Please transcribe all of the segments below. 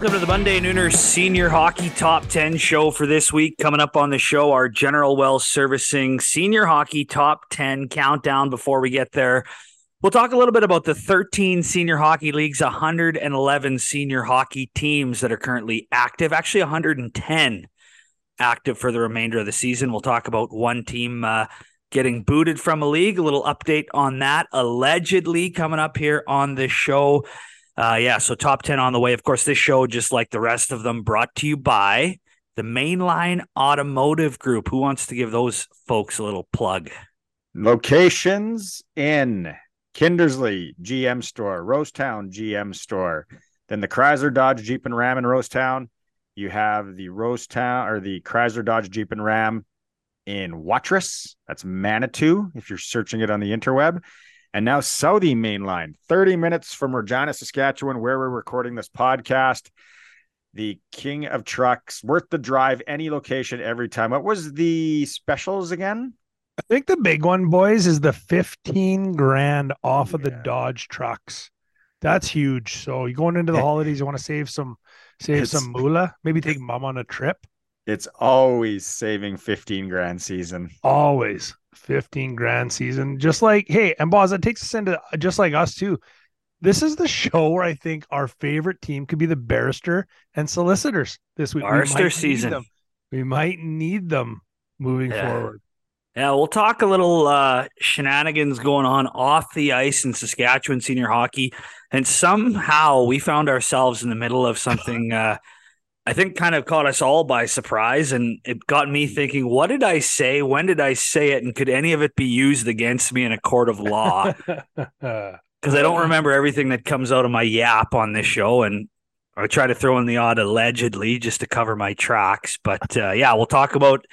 Welcome to the Monday Nooner Senior Hockey Top 10 show for this week. Coming up on the show, our General Well Servicing Senior Hockey Top 10 countdown. Before we get there, we'll talk a little bit about the 13 senior hockey leagues, 111 senior hockey teams that are currently active, actually 110 active for the remainder of the season. We'll talk about one team uh, getting booted from a league, a little update on that allegedly coming up here on the show. Uh, yeah, so top 10 on the way. Of course, this show, just like the rest of them, brought to you by the Mainline Automotive Group. Who wants to give those folks a little plug? Locations in Kindersley GM store, Rosetown GM store, then the Chrysler Dodge Jeep and Ram in Rosetown. You have the Rosetown or the Chrysler Dodge Jeep and Ram in Watrous. That's Manitou if you're searching it on the interweb. And now Southey Mainline, 30 minutes from Regina, Saskatchewan, where we're recording this podcast. The king of trucks, worth the drive, any location, every time. What was the specials again? I think the big one, boys, is the 15 grand off of the Dodge trucks. That's huge. So you're going into the holidays, you want to save some save It's- some moolah, maybe take mom on a trip. It's always saving 15 grand season. Always 15 grand season. Just like, hey, and boss, that takes us into just like us too. This is the show where I think our favorite team could be the barrister and solicitors this week. We Barrister need season. them. We might need them moving Yeah. forward. Yeah, we'll talk a little uh, shenanigans going on off the ice in Saskatchewan senior hockey. And somehow we found ourselves in the middle of something uh, I think kind of caught us all by surprise. And it got me thinking, what did I say? When did I say it? And could any of it be used against me in a court of law? Because I don't remember everything that comes out of my yap on this show. And I try to throw in the odd allegedly just to cover my tracks. But uh, yeah, we'll talk about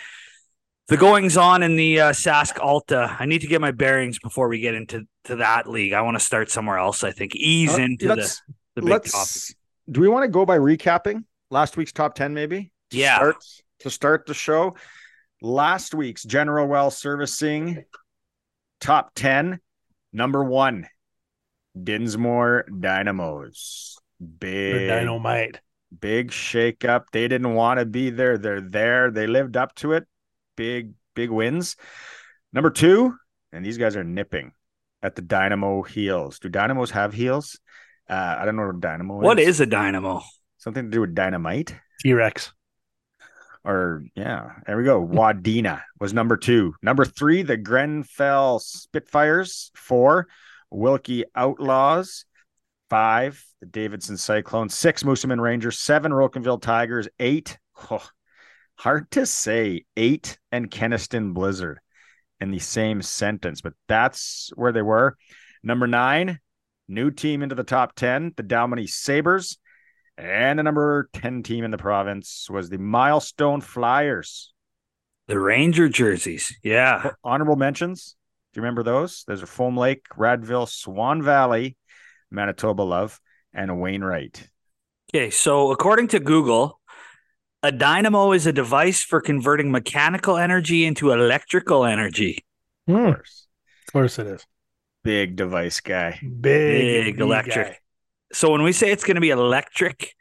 the goings on in the uh, Sask Alta. I need to get my bearings before we get into to that league. I want to start somewhere else. I think ease Uh, into the, the big let's topic. do we want to go by recapping last week's top 10 maybe? To Yeah. start, to start the show. Last week's general well servicing top 10 number one dinsmore dynamos. The big dynamite. big shakeup they didn't want to be there. They're there. They lived up to it. Big big wins. Number two and these guys are nipping at the dynamo heels. Do dynamos have heels? Uh, I don't know what dynamo What is. is a dynamo? Something to do with dynamite. T-Rex. Or yeah, there we go. Wadena was number two. Number three, the Grenfell Spitfires. Four, Wilkie Outlaws. Five, the Davidson Cyclones. Six, Moosomin Rangers. Seven, Rocanville Tigers. Eight, oh, hard to say. Eight and Kenaston Blizzard in the same sentence, but that's where they were. Number nine, new team into the top 10, the Dalmeny Sabres. And the number 10 team in the province was the Milestone Flyers. The Ranger jerseys. Yeah. Honorable mentions. Do you remember those? Those are Foam Lake, Radville, Swan Valley, Manitoba Love, and Wainwright. Okay. So according to Google, a dynamo is a device for converting mechanical energy into electrical energy. Hmm, Of of course. course it is. Big device guy. Big, Big big electric. guy. So when we say it's going to be electric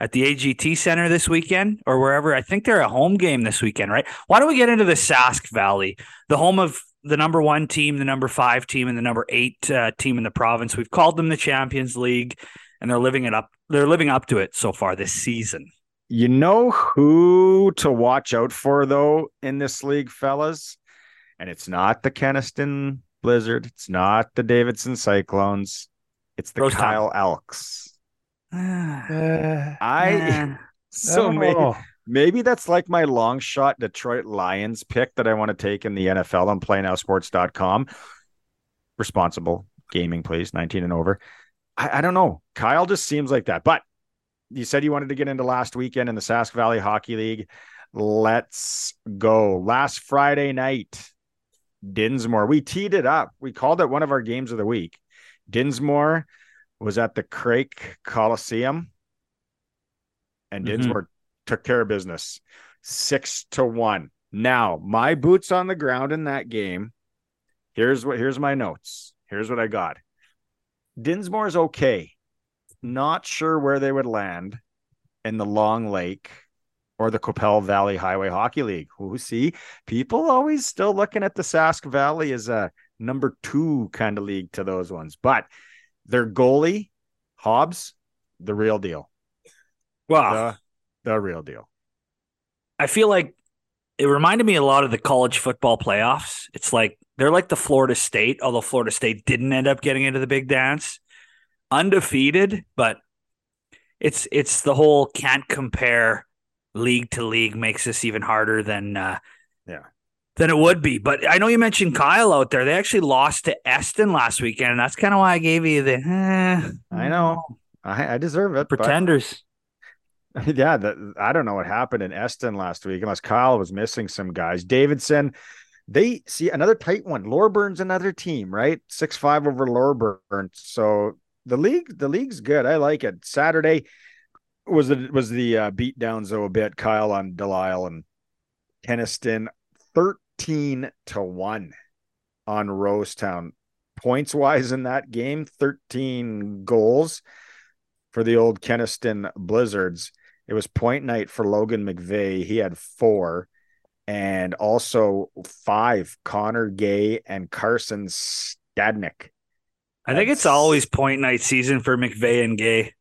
at the AGT Center this weekend or wherever, I think they're a home game this weekend, right? Why don't we get into the Sask Valley, the home of the number one team, the number five team, and the number eight uh, team in the province? We've called them the Champions League, and they're living it up. They're living up to it so far this season. You know who to watch out for, though, in this league, fellas? And it's not the Kenaston Blizzard. It's not the Davidson Cyclones. It's the Rose Town. Kyle Elks. Uh, I so I maybe, maybe that's like my long shot Detroit Lions pick that I want to take in the NFL on playnowsports.com. Responsible gaming, please, 19 and over. I, I don't know. Kyle just seems like that. But you said you wanted to get into last weekend in the Sask Valley Hockey League. Let's go. Last Friday night, Dinsmore. We teed it up. We called it one of our games of the week. Dinsmore was at the Craik Coliseum, and Mhm. Dinsmore took care of business, six to one. Now, my boots on the ground in that game. Here's what. Here's my notes. Here's what I got. Dinsmore's okay. Not sure where they would land. in the Long Lake or the Qu'Appelle Valley Highway Hockey League. Who see people always still looking at the Sask Valley as a number two kind of league to those ones, but their goalie Hobbs, the real deal. Wow, the, the real deal. I feel like it reminded me a lot of the college football playoffs. It's like they're like the Florida State, although Florida State didn't end up getting into the big dance. Undefeated, but it's it's the whole can't compare league to league makes this even harder than uh yeah than it would be. But I know you mentioned Kyle out there. They actually lost to Eston last weekend, and that's kind of why I gave you the. Eh, I know, I, I deserve it. Pretenders. But, yeah, the, I don't know what happened in Eston last week, unless Kyle was missing some guys. Davidson, they see another tight one. Loreburn's another team, right? Six five over Loreburn. So the league, the league's good. I like it. Saturday was the was the uh, beat downs though a bit. Kyle on Delisle and Kenaston, thirteen to one on Rosetown. Points wise in that game, thirteen goals for the old Kenaston Blizzards. It was point night for Logan McVeigh. He had four, and also five Connor Gay and Carson Stadnick. I think it's always point night season for McVeigh and Gay.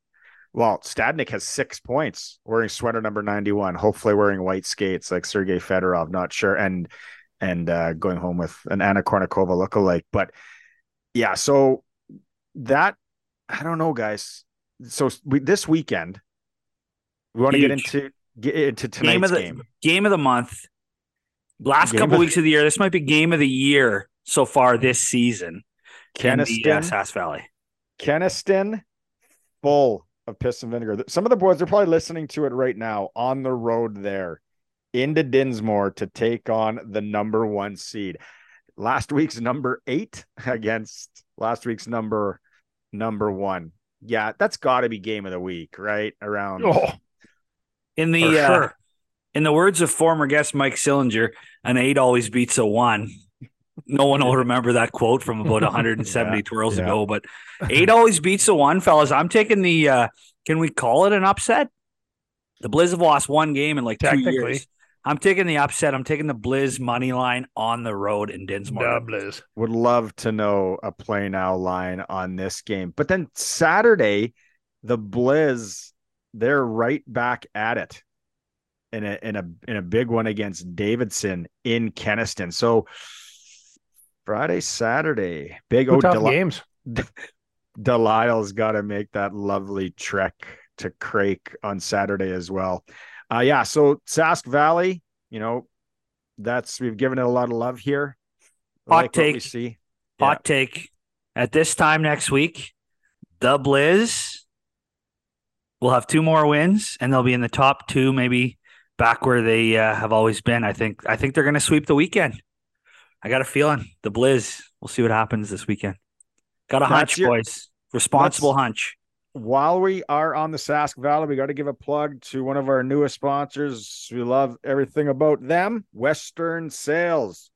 Well, Stadnick has six points wearing sweater number 91, hopefully wearing white skates like Sergei Fedorov, not sure. And and uh, going home with an Anna Kournikova lookalike. But yeah, so that I don't know, guys. So we, this weekend, we want to get into get into tonight's game of the game. game of the month. Last Game couple of- weeks of the year, this might be game of the year so far this season. in the uh, Kenaston, Sask Valley. Kenaston, full of piss and vinegar. Some of the boys are probably listening to it right now on the road there into Dinsmore to take on the number one seed. Last week's number eight against last week's number number one. Yeah, that's got to be game of the week, right? Around Oh, In the uh, sure. in the words of former guest Mike Sillinger, an eight always beats a one. No one will remember that quote from about 170 Yeah, twirls yeah. ago, but eight always beats a one, fellas. I'm taking the. uh Can we call it an upset? The Blizz have lost one game in like two Technically. years. I'm taking the upset. I'm taking the Blizz money line on the road in Dinsmore. Doubles. would love to know a play now line on this game. But then Saturday, the Blizz, they're right back at it in a in a in a big one against Davidson in Kenaston. So Friday, Saturday, big Two oh tough Del- games. Delisle's got to make that lovely trek to Craik on Saturday as well. Uh yeah, so Sask Valley, you know, that's we've given it a lot of love here. Hot Like take. see. Hot take. At this time next week, the Blizz will have two more wins, and they'll be in the top two, maybe back where they uh, have always been. I think. I think they're going to sweep the weekend. I got a feeling the Blizz. We'll see what happens this weekend. Got a That's hunch, your- boys. Responsible hunch. While we are on the Sask Valley, we got to give a plug to one of our newest sponsors. We love everything about them Western Sales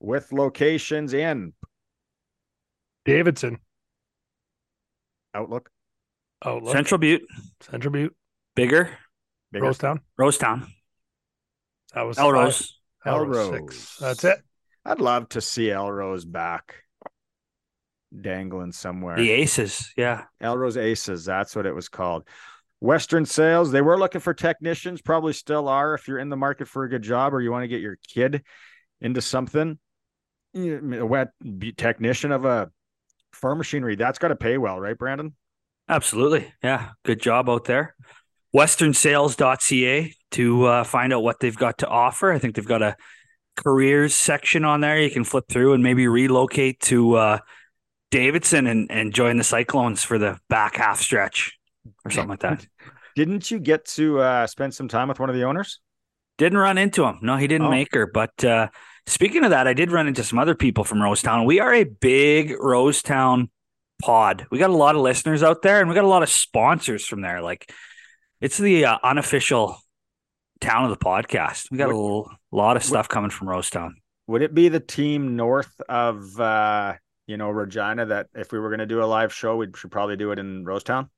with locations in Davidson. Outlook, Outlook. Central Butte, Central Butte. bigger, bigger. Rosetown. Rosetown, That was Elrose. five. Elrose. Elrose. Six. That's it. I'd love to see Elrose back dangling somewhere. The Aces. Yeah. Elrose Aces, that's what it was called. Western Sales, they were looking for technicians, probably still are if you're in the market for a good job or you want to get your kid into something. A wet technician of a farm machinery, that's got to pay well, right, Brandon? Absolutely. Yeah. Good job out there. Westernsales.ca to uh, find out what they've got to offer. I think they've got a careers section on there. You can flip through and maybe relocate to uh, Davidson and, and join the Cyclones for the back half stretch or something like that. Didn't you get to uh, spend some time with one of the owners? Didn't run into him. No, he didn't Oh. make her. But uh, speaking of that, I did run into some other people from Rosetown. We are a big Rosetown pod. We got a lot of listeners out there, and we got a lot of sponsors from there. Like it's the uh, unofficial town of the podcast. We got a l- lot of stuff coming from Rosetown. Would it be the team north of uh, you know Regina that if we were going to do a live show, we should probably do it in Rosetown?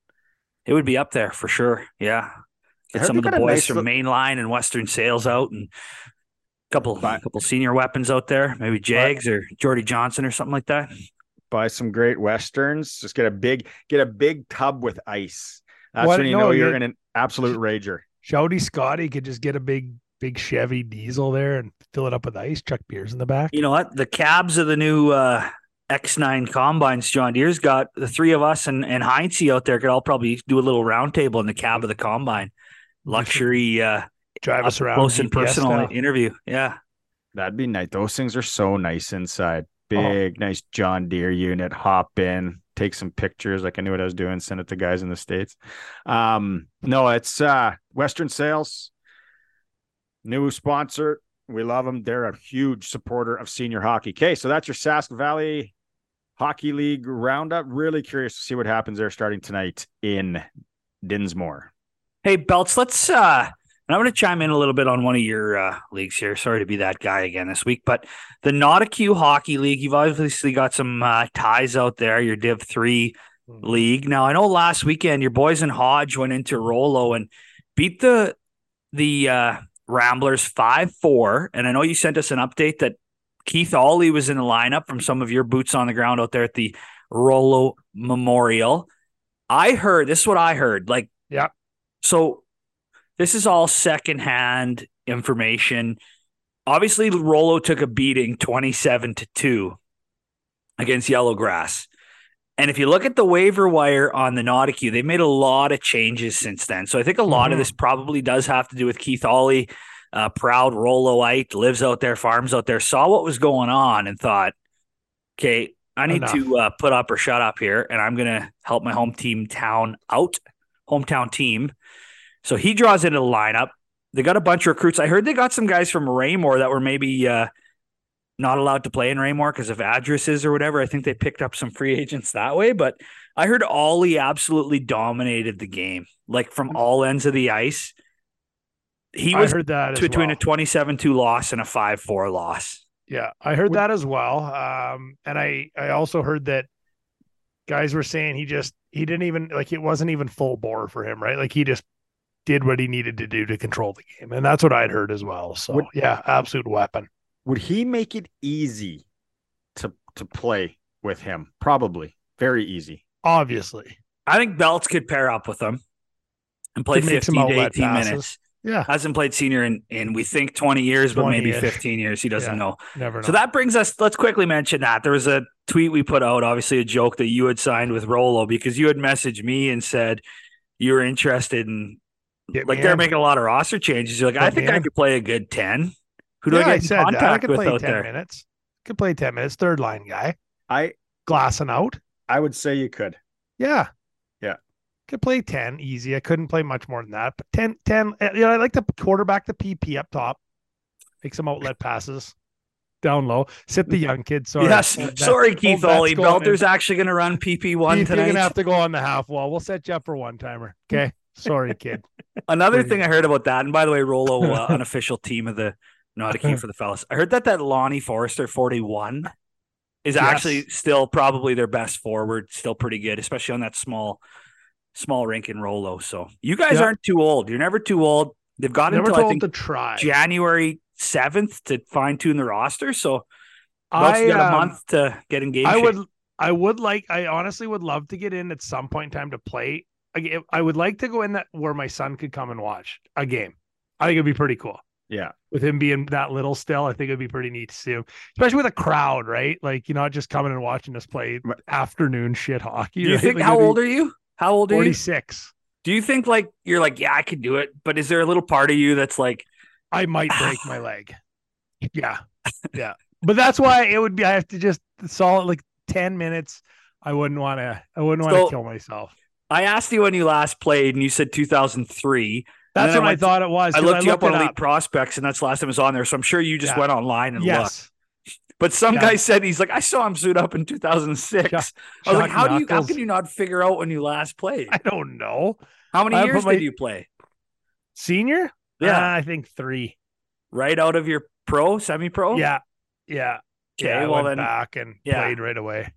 It would be up there for sure. Yeah. Get some of the boys nice from Mainline and Western Sales out and a couple but, couple senior weapons out there, maybe Jags but, or Jordy Johnson or something like that. Buy some great westerns. Just get a big get a big tub with ice. That's what, when you no, know you're in an absolute rager. Shouty Scotty could just get a big big Chevy diesel there and fill it up with ice, chuck beers in the back. You know what? The cabs of the new uh, X9 combines John Deere's got the three of us and, and Heinze out there could all probably do a little roundtable in the cab of the combine. Luxury uh drive us around close and personal style. interview. Yeah. That'd be nice. Those things are so nice inside. Big, oh. nice John Deere unit. Hop in, take some pictures like I knew what I was doing, send it to guys in the States. Um, no, it's uh Western Sales, new sponsor. We love them. They're a huge supporter of senior hockey. Okay, so that's your Sask Valley Hockey League roundup. Really curious to see what happens there starting tonight in Dinsmore. Hey, Belts, let's uh and I'm going to chime in a little bit on one of your uh, leagues here. Sorry to be that guy again this week, but the Notekeu Hockey League, you've obviously got some uh, ties out there, your Div 3 mm-hmm. league. Now, I know last weekend your boys in Hodge went into Rouleau and beat the the uh, Ramblers 5 4. And I know you sent us an update that Keith Ollie was in the lineup from some of your boots on the ground out there at the Rouleau Memorial. I heard this is what I heard. Like, yeah. So this is all secondhand information. Obviously, Rouleau took a beating 27 to 2 against Yellowgrass. And if you look at the waiver wire on the Notekeu, they've made a lot of changes since then. So I think a lot mm-hmm. of this probably does have to do with Keith Ollie, uh, proud Rolloite, lives out there, farms out there, saw what was going on and thought, okay, I need Enough. to uh, put up or shut up here, and I'm going to help my home team town out, hometown team. So he draws into the lineup. They got a bunch of recruits. I heard they got some guys from Raymore that were maybe uh, not allowed to play in Raymore because of addresses or whatever. I think they picked up some free agents that way. But I heard Ollie absolutely dominated the game, like from all ends of the ice. He was I heard that between well. a 27 2 loss and a 5 4 loss. Yeah, I heard that as well. Um, and I, I also heard that guys were saying he just, he didn't even, like, it wasn't even full bore for him, right? Like, he just did what he needed to do to control the game. And that's what I'd heard as well. So, would, yeah, absolute weapon. Would he make it easy to, to play with him? Probably. Very easy. Obviously. I think Belts could pair up with him and play 15 to 18 passes. minutes. Yeah. Hasn't played senior in, in we think 20 years, but maybe 15 years. He doesn't yeah, know. Never know. So that brings us, let's quickly mention that. There was a tweet we put out, obviously a joke that you had signed with Rouleau because you had messaged me and said you were interested in Get like they're in. making a lot of roster changes. You're like, I think I could play a good 10. Who do yeah, I get I contact I could with play out 10 there? minutes. Could play 10 minutes, third line guy. I glassing out. I would say you could. Yeah. Yeah. Could play 10 easy. I couldn't play much more than that. But 10, 10, eh, you know, I like to quarterback the PP up top, make some outlet passes down low. Sit the young kid. Sorry. Yes. Sorry, Keith Ollie. Belter's actually going to run PP one Keith, tonight. You're going to have to go on the half wall. We'll set you up for one timer. Okay. Sorry, kid. Another thing I heard about that, and by the way, Rouleau, uh, unofficial team of the Notekeu for the fellas. I heard that that Lonnie Forrester 41 is yes. actually still probably their best forward, still pretty good, especially on that small, small rink in Rouleau. So you guys yep. aren't too old. You're never too old. They've got never until I think to try January 7th to fine tune the roster. So I got a um, month to get engaged. I would I would like I honestly would love to get in at some point in time to play I, I would like to go in that where my son could come and watch a game. I think it'd be pretty cool. Yeah. With him being that little still, I think it'd be pretty neat to see him, especially with a crowd, right? Like, you know, just coming and watching us play afternoon shit hockey. Do you right? think, like, how old are you? How old are 46. you? 46. Do you think like you're like, yeah, I could do it, but is there a little part of you that's like, I might break my leg? Yeah. Yeah. But that's why it would be, I have to just solid like 10 minutes. I wouldn't want to, I wouldn't want to so, kill myself. I asked you when you last played, and you said 2003. That's what I, I thought it was. I looked, I you up on Elite up. Prospects, and that's the last time it was on there. So I'm sure you just yeah. went online and yes. looked. But some yeah. guy said he's like, I saw him suit up in 2006. Chuck, I was like, how do you? How can you not figure out when you last played? I don't know. How many I years my... did you play? Senior? Yeah, uh, I think three. Right out of your pro, semi-pro. Yeah, yeah. Okay, yeah, I well then, back and yeah. played right away.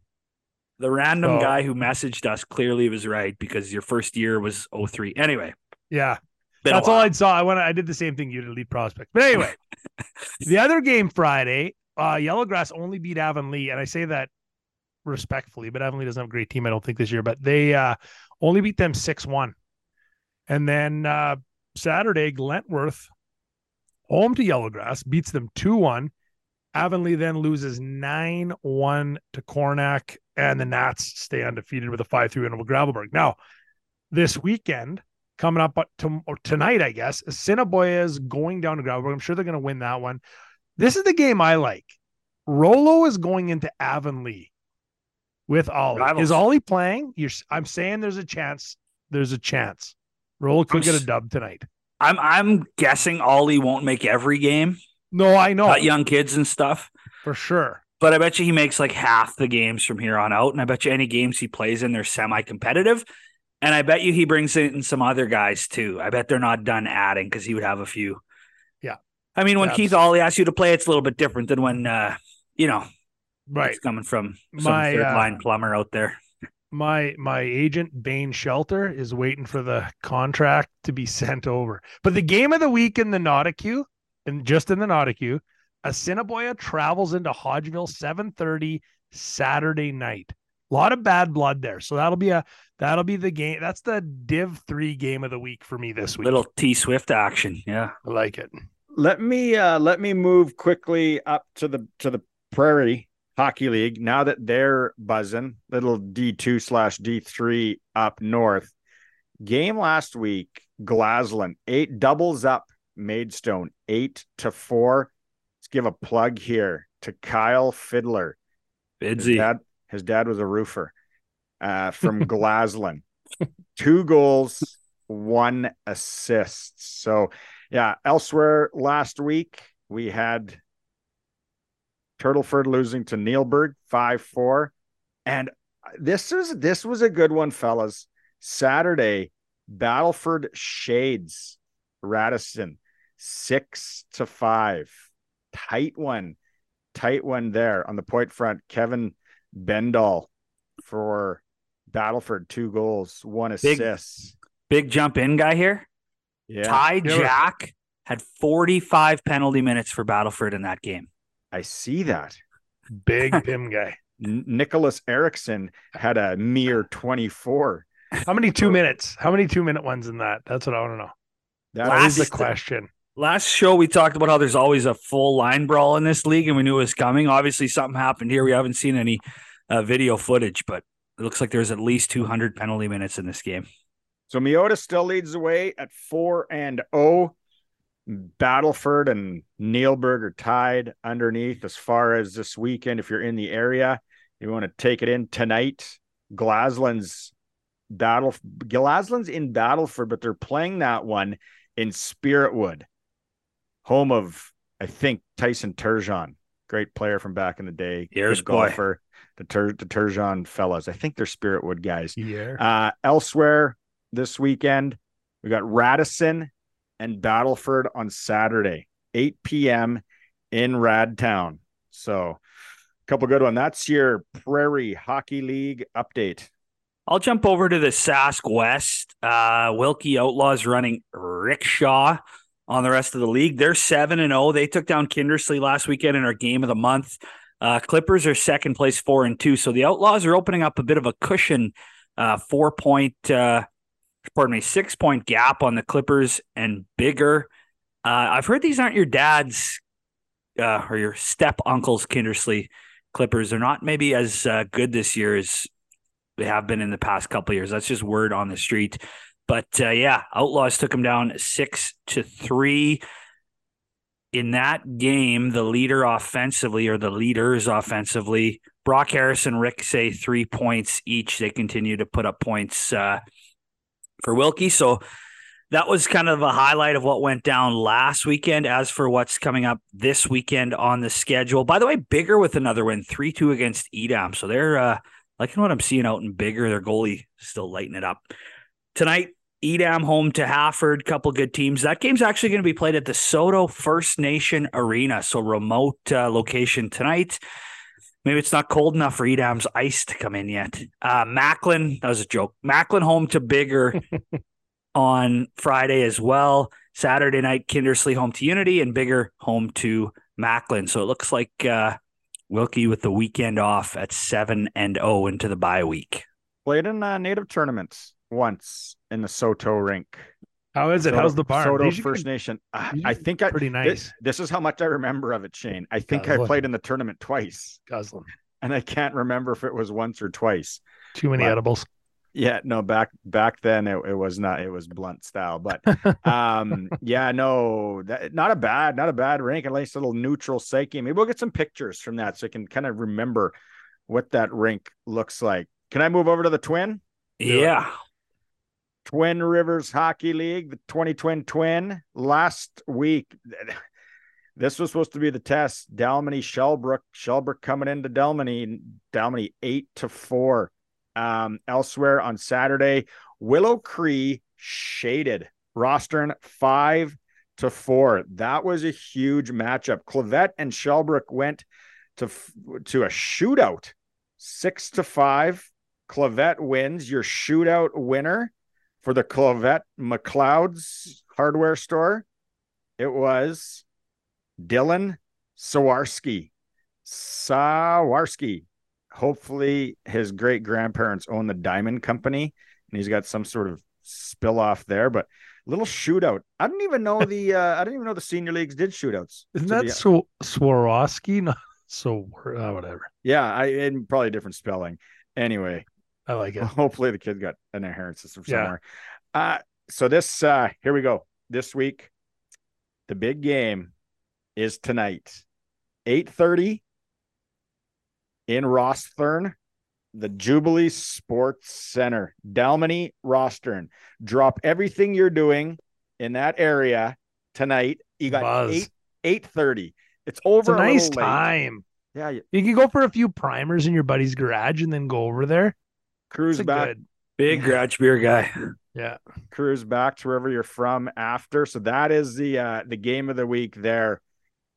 The random so, guy who messaged us clearly was right because your first year was 03. Anyway. Yeah. That's all. I saw. I went. I did the same thing you did, lead prospect. But anyway, the other game Friday, uh, Yellowgrass only beat Avonlea, and I say that respectfully, but Avonlea doesn't have a great team, I don't think this year. But they uh, only beat them six one, and then uh, Saturday, Glentworth, home to Yellowgrass, beats them two one. Avonlea then loses nine one to Cornack, and the Nats stay undefeated with a five three win over Gravelbourg. Now, this weekend coming up to, tonight, I guess. Assiniboia is going down to Gravelbourg. I'm sure they're going to win that one. This is the game I like. Rouleau is going into Avonlea with Ollie. Rivals. Is Ollie playing? You're, I'm saying there's a chance. There's a chance. Rouleau could I'm get a dub tonight. I'm I'm guessing Ollie won't make every game. No, I know Got young kids and stuff. for sure. But I bet you he makes like half the games from here on out. And I bet you any games he plays in, they're semi competitive. And I bet you he brings in some other guys too. I bet they're not done adding because he would have a few. I mean, when Yeah, Keith Ollie asks you to play, it's a little bit different than when, uh, you know, Right. it's coming from some My, third uh, line plumber out there. my my agent Bain Shelter is waiting for the contract to be sent over. But the game of the week in the Notekeu, and just in the Notekeu, Assiniboia travels into Hodgeville 7:30 Saturday night. A lot of bad blood there. So that'll be a that'll be the game. That's the Div 3 game of the week for me this week. Little T Swift action. Yeah. I like it. Let me uh let me move quickly up to the to the prairie hockey league. Now that they're buzzing little d2 slash d3 up north. Game last week Glaslyn eight doubles up. Maidstone eight to four. Let's give a plug here to kyle fiddler. His dad, his dad was a roofer uh, from Glaslyn. Two goals, one assist. So, yeah, elsewhere last week, we had Turtleford losing to Neilburg 5 4. And this was this was a good one, fellas. Saturday, Battleford Shades, Radisson, six to five. Tight one tight one there on the point front. Kevin Bendall for Battleford, two goals, one Big- assist. Big jump in guy here. Yeah, Ty Yeah. Jack had 45 penalty minutes for Battleford in that game. I see that. Big Pim guy. Nicholas Erickson had a mere 24. How many two minutes? How many two minute ones in that? That's what I want to know. That That is Last- the question. Last show, we talked about how there's always a full line brawl in this league, and we knew it was coming. Obviously, something happened here. We haven't seen any uh, video footage, but it looks like there's at least 200 penalty minutes in this game. So Meota still leads the way at four and oh. Battleford and Neilburg are tied underneath as far as this weekend. If you're in the area, you want to take it in tonight. Glaslyn's battle Glaslyn's in Battleford, but they're playing that one in Spiritwood, home of I think Tyson Turgeon, great player from back in the day. Here's good boy. golfer. The Tur the Turgeon fellas. I think they're Spiritwood guys. Yeah. Uh, elsewhere this weekend, we got Radisson and Battleford on Saturday, 8 p.m. in Radtown. So, a couple good one. That's your Prairie Hockey League update. I'll jump over to the Sask West. Uh, Wilkie Outlaws running rickshaw on the rest of the league. They're seven and zero. They took down Kindersley last weekend in our game of the month. Uh, Clippers are second place, four and two. So the Outlaws are opening up a bit of a cushion, uh, four point, uh, pardon me, six point gap on the Clippers and Biggar. Uh, I've heard these aren't your dad's uh, or your step uncle's Kindersley Clippers. They're not maybe as uh, good this year as they have been in the past couple years. That's just word on the street. But uh, yeah, Outlaws took them down six to three. In that game, the leader offensively, or the leaders offensively, Brock Harris and Rick say three points each. They continue to put up points uh, for Wilkie. So that was kind of a highlight of what went down last weekend. As for what's coming up this weekend on the schedule, by the way, Biggar with another win, 3 2 against Edam. So they're uh, liking what I'm seeing out in Biggar. Their goalie still lighting it up. Tonight, Edam home to Hafford, couple good teams. That game's actually going to be played at the Saulteaux First Nation Arena, so remote uh, location tonight. Maybe it's not cold enough for Edam's ice to come in yet. Uh, Macklin, that was a joke. Macklin home to Biggar. on Friday as well. Saturday night, Kindersley home to Unity and Biggar home to Macklin. So it looks like uh, Wilkie with the weekend off at seven and zero into the bye week. Played in uh, native tournaments once in the Saulteaux rink. How is it? Saulteaux, How's the bar? Saulteaux These First good- Nation. I, I are think I pretty this, nice. this is how much I remember of it, Shane. I think God, I played in the tournament twice, Guzzling. and I can't remember if it was once or twice. Too many But- edibles. Yeah, no, back back then it, it was not it was blunt style, but um yeah, no, that, not a bad, not a bad rink, a nice little neutral site game. Maybe we'll get some pictures from that so I can kind of remember what that rink looks like. Can I move over to the twin? Yeah. Twin Rivers Hockey League, the 20 twin. Last week, this was supposed to be the test. Dalmeny, Shellbrook, Shellbrook coming into Dalmeny, Dalmeny eight to four. Um, elsewhere on Saturday, Willow Cree shaded Rosthern five to four. That was a huge matchup. Clavet and Shellbrook went to to a shootout, six to five. Clavet wins. Your shootout winner for the Clavet McLeod's hardware store. It was Dylan Sawarski. Sawarski. Hopefully, his great grandparents own the Diamond Company, and he's got some sort of spill off there. But little shootout. I didn't even know the. Uh, I didn't even know the senior leagues did shootouts. Isn't that so Swarovski? No, so uh, whatever. yeah, I and probably a different spelling. Anyway, I like it. hopefully the kid got an inheritance from Yeah. somewhere. Uh so this uh here we go. This week, the big game is tonight, 8:30 in Rosthern, the Jubilee Sports Center. Dalmeny Rosthern. Drop everything you're doing in that area tonight. You got Buzz. eight 8:30. It's over It's a a nice late. time. Yeah, You can go for a few primers in your buddy's garage and then go over there. Cruise back good. Big garage beer guy. Yeah. cruise back to wherever you're from after. So that is the uh the game of the week there.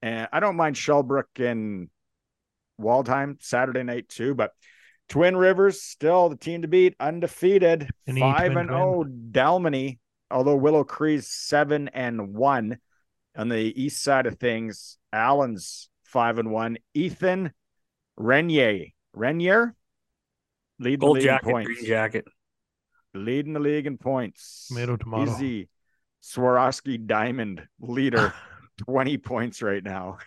And I don't mind Shellbrook and Waldheim Saturday night too, but Twin Rivers still the team to beat, undefeated, five twin and oh Dalmeny, although Willow Cree's seven and one on the east side of things. Allen's five and one. Ethan Renier. Renier lead the Gold league in jacket, points green jacket. leading the league in points. Tomato, tomato. Easy. Swarovski Diamond leader, 20 points right now.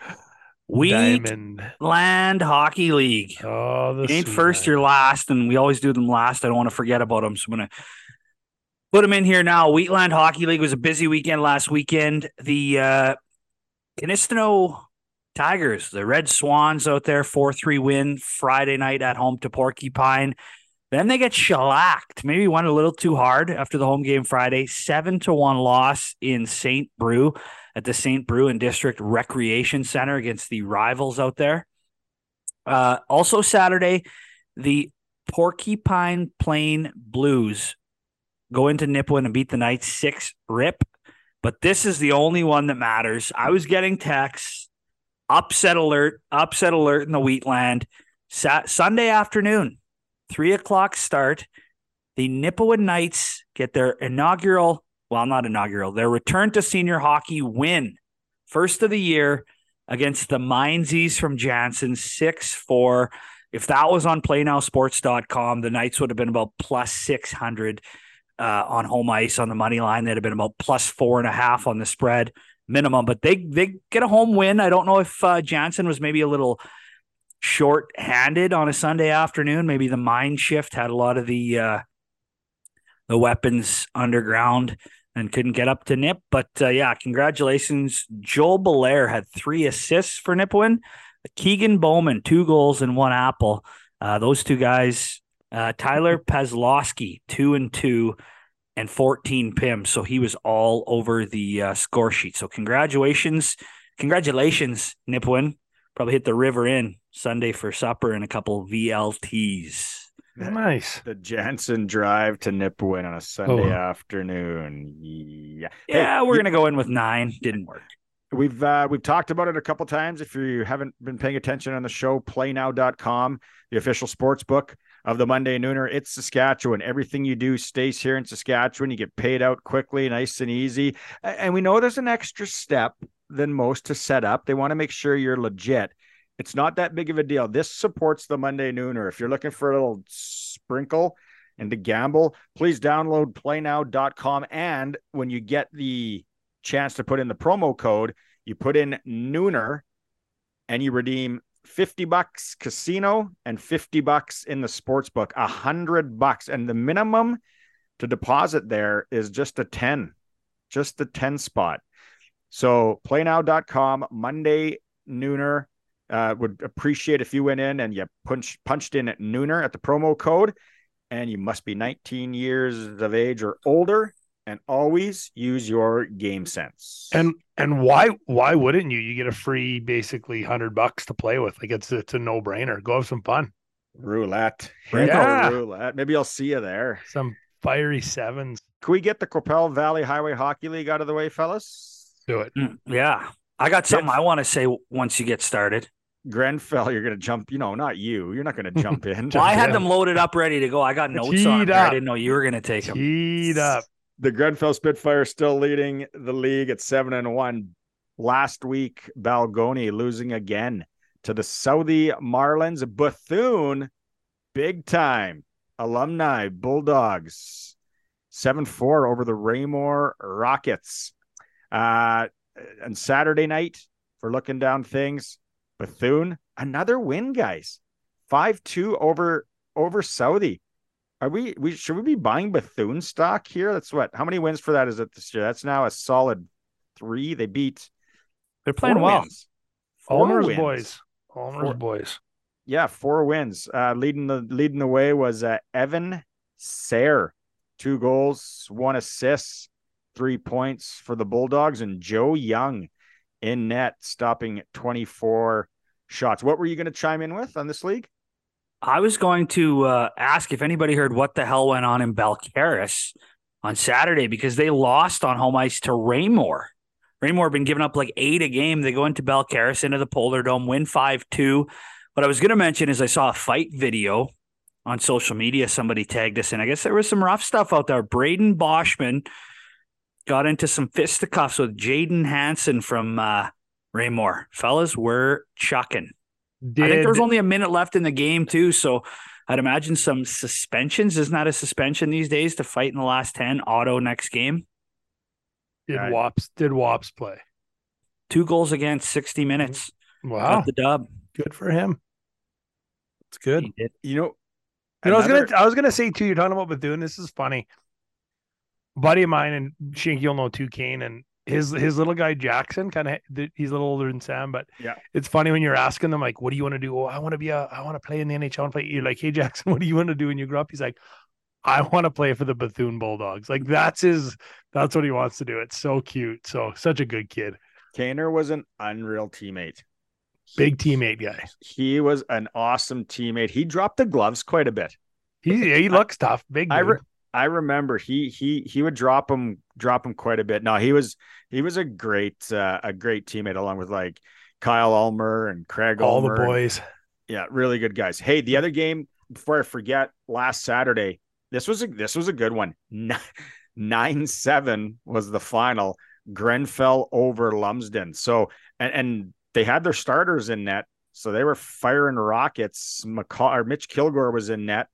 Diamond. Wheatland Hockey League. Oh, the ain't first, man. you're last, and we always do them last. I don't want to forget about them, so I'm gonna put them in here now. Wheatland Hockey League was a busy weekend last weekend. The uh Kinistino Tigers, the Red Swans out there, 4-3 win Friday night at home to Porcupine. Then they get shellacked. Maybe went a little too hard after the home game Friday. Seven to one loss in St. Brieux at the St. Brieux and District Recreation Center against the rivals out there. Uh, also Saturday, the Porcupine Plain Blues go into Nipawin and beat the Knights six rip. But this is the only one that matters. I was getting texts, upset alert, upset alert in the Wheatland. Sunday afternoon, three o'clock start. The Nipawin Knights get their inaugural, well, not inaugural, their return to senior hockey win. First of the year against the Mindsies from Jansen, 6 4. If that was on playnowsports.com, the Knights would have been about plus 600 uh, on home ice on the money line. They'd have been about plus four and a half on the spread minimum, but they they get a home win. I don't know if uh, Jansen was maybe a little short handed on a Sunday afternoon. Maybe the mind shift had a lot of the uh, the weapons underground and couldn't get up to Nip. But uh, yeah, congratulations. Joel Belair had three assists for Nipwin. Keegan Bowman, two goals and one apple. Uh, those two guys, uh, Tyler Pazlowski, two and two, and 14 PIM. So he was all over the uh, score sheet. So congratulations. Congratulations, Nipwin. Probably hit the river in Sunday for supper and a couple VLTs. Nice. The Jansen drive to Nipawin on a Sunday Oh. afternoon. Yeah. Hey, Yeah, we're you- gonna go in with nine. Didn't work. We've uh, we've talked about it a couple times. If you haven't been paying attention on the show, playnow.com, the official sports book. Of the Monday Nooner. It's Saskatchewan. Everything you do stays here in Saskatchewan. You get paid out quickly, nice and easy. And we know there's an extra step than most to set up. They want to make sure you're legit. It's not that big of a deal. This supports the Monday Nooner. If you're looking for a little sprinkle and to gamble, please download playnow.com. And when you get the chance to put in the promo code, you put in Nooner and you redeem 50 bucks casino and 50 bucks in the sports book, a hundred bucks. And the minimum to deposit there is just a 10, just a 10 spot. So playnow.com, Monday Nooner. Uh, would appreciate if you went in and you punch, punched in at Nooner at the promo code, and you must be 19 years of age or older, and always use your game sense. And and why why wouldn't you? You get a free basically hundred bucks to play with. Like it's it's a no brainer. Go have some fun. Roulette, Yeah. roulette. Maybe I'll see you there. Some fiery sevens. Can we get the Qu'Appelle Valley Highway Hockey League out of the way, fellas? Do it. Mm, Yeah. I got something I want to say once you get started. Grenfell, you're gonna jump. You know, not you. You're not gonna jump in. Well, I had Yeah. them loaded up ready to go. I got notes Teed on there. I didn't know you were going to take them. Teed up. The Grenfell Spitfire still leading the league at seven and one. Last week, Balgonie losing again to the Southey Marlins. Bethune, big time alumni Bulldogs, seven four over the Raymore Rockets. Uh, and Saturday night, for looking down things, Bethune another win, guys, five two over over Southey. Are we we should we be buying Bethune stock here? That's what how many wins for that is it this year? That's now a solid three. They beat They're playing four well. wins. Four Ulmer's wins. boys. Ulmer's Four- boys. Yeah, four wins. Uh leading the leading the way was uh, Evan Sayre. Two goals, one assist, three points for the Bulldogs, and Joe Young in net, stopping 24 shots. What were you going to chime in with on this league? I was going to uh, ask if anybody heard what the hell went on in Balcarres on Saturday because they lost on home ice to Raymore. Raymore been giving up like eight a game. They go into Balcarres into the Polar Dome, win 5 2. What I was going to mention is I saw a fight video on social media. Somebody tagged us in. I guess there was some rough stuff out there. Braden Boschman got into some fisticuffs with Jaden Hansen from uh, Raymore. Fellas, we're chucking. Did I think there was only a minute left in the game too, so I'd imagine some suspensions. Isn't that a suspension these days to fight in the last ten? Auto next game. did Right. Wops did Wops play? Two goals against sixty minutes. Mm-hmm. Wow, Got the dub. good for him. It's good. You know, You know, I was gonna I was gonna say too. You're talking about Bethune. This is funny. Buddy of mine and Shank, you'll know too. Kane and his his little guy Jackson, kind of he's a little older than Sam, but Yeah. it's funny when you're asking them like, "What do you want to do?" Oh, I want to be a I want to play in the NHL and play. You're like, "Hey Jackson, what do you want to do when you grow up?" He's like, "I want to play for the Bethune Bulldogs." Like that's his that's what he wants to do. It's so cute. So such a good kid, Kaner was an unreal teammate. big teammate guy. He was an awesome teammate. He dropped the gloves quite a bit. He he looks tough. Big. I re- I remember he he he would drop him drop him quite a bit. No, he was he was a great uh, a great teammate along with like Kyle Ulmer and Craig all the Ulmer. boys. Yeah, really good guys. Hey, the other game before I forget, last Saturday, this was a this was a good one. Nine seven was the final. Grenfell over Lumsden. So and and they had their starters in net, so they were firing rockets. McCall or Mitch Kilgore was in net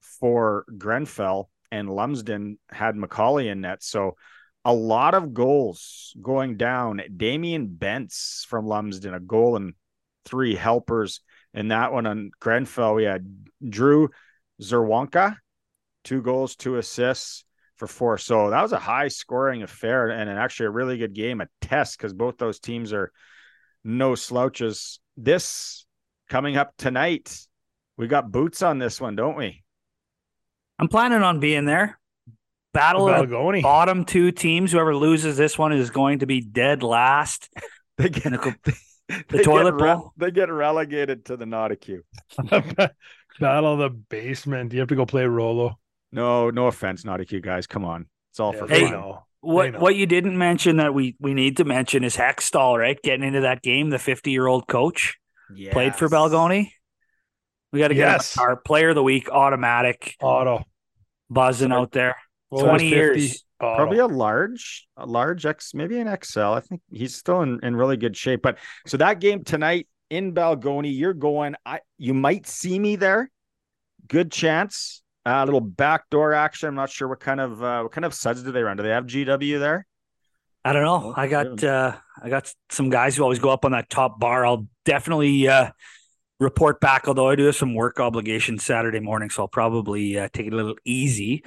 for Grenfell, and Lumsden had Macaulay in net. So a lot of goals going down. Damian Bentz from Lumsden, a goal and three helpers in that one. On Grenfell, we had Drew Zerwanka, two goals, two assists for four. So that was a high scoring affair and an actually a really good game, a test because both those teams are no slouches. This coming up tonight, we got boots on this one, don't we? I'm planning on being there. Battle of the bottom two teams. Whoever loses this one is going to be dead last. They get in the, co- they toilet get re- bowl? they get relegated to the Notekeu. Battle of the basement. You have to go play Rouleau. No, no offense, Notekeu guys. Come on. It's all for Hey, fun. know. what what you didn't mention that we we need to mention is Hextall, right? Getting into that game, the 50 year old coach played for Yes. Balgonie. We got to get Yes. our player of the week automatic Auto. buzzing out there. Well, 20 50 years. Auto. Probably a large, a large X, maybe an XL. I think he's still in, in really good shape. But so that game tonight in Balgonie, you're going. I you might see me there. Good chance. A little backdoor action. I'm not sure what kind of uh, what kind of suds do they run. Do they have GW there? I don't know. I got uh I got some guys who always go up on that top bar. I'll definitely uh report back, although I do have some work obligations Saturday morning, so I'll probably uh, take it a little easy.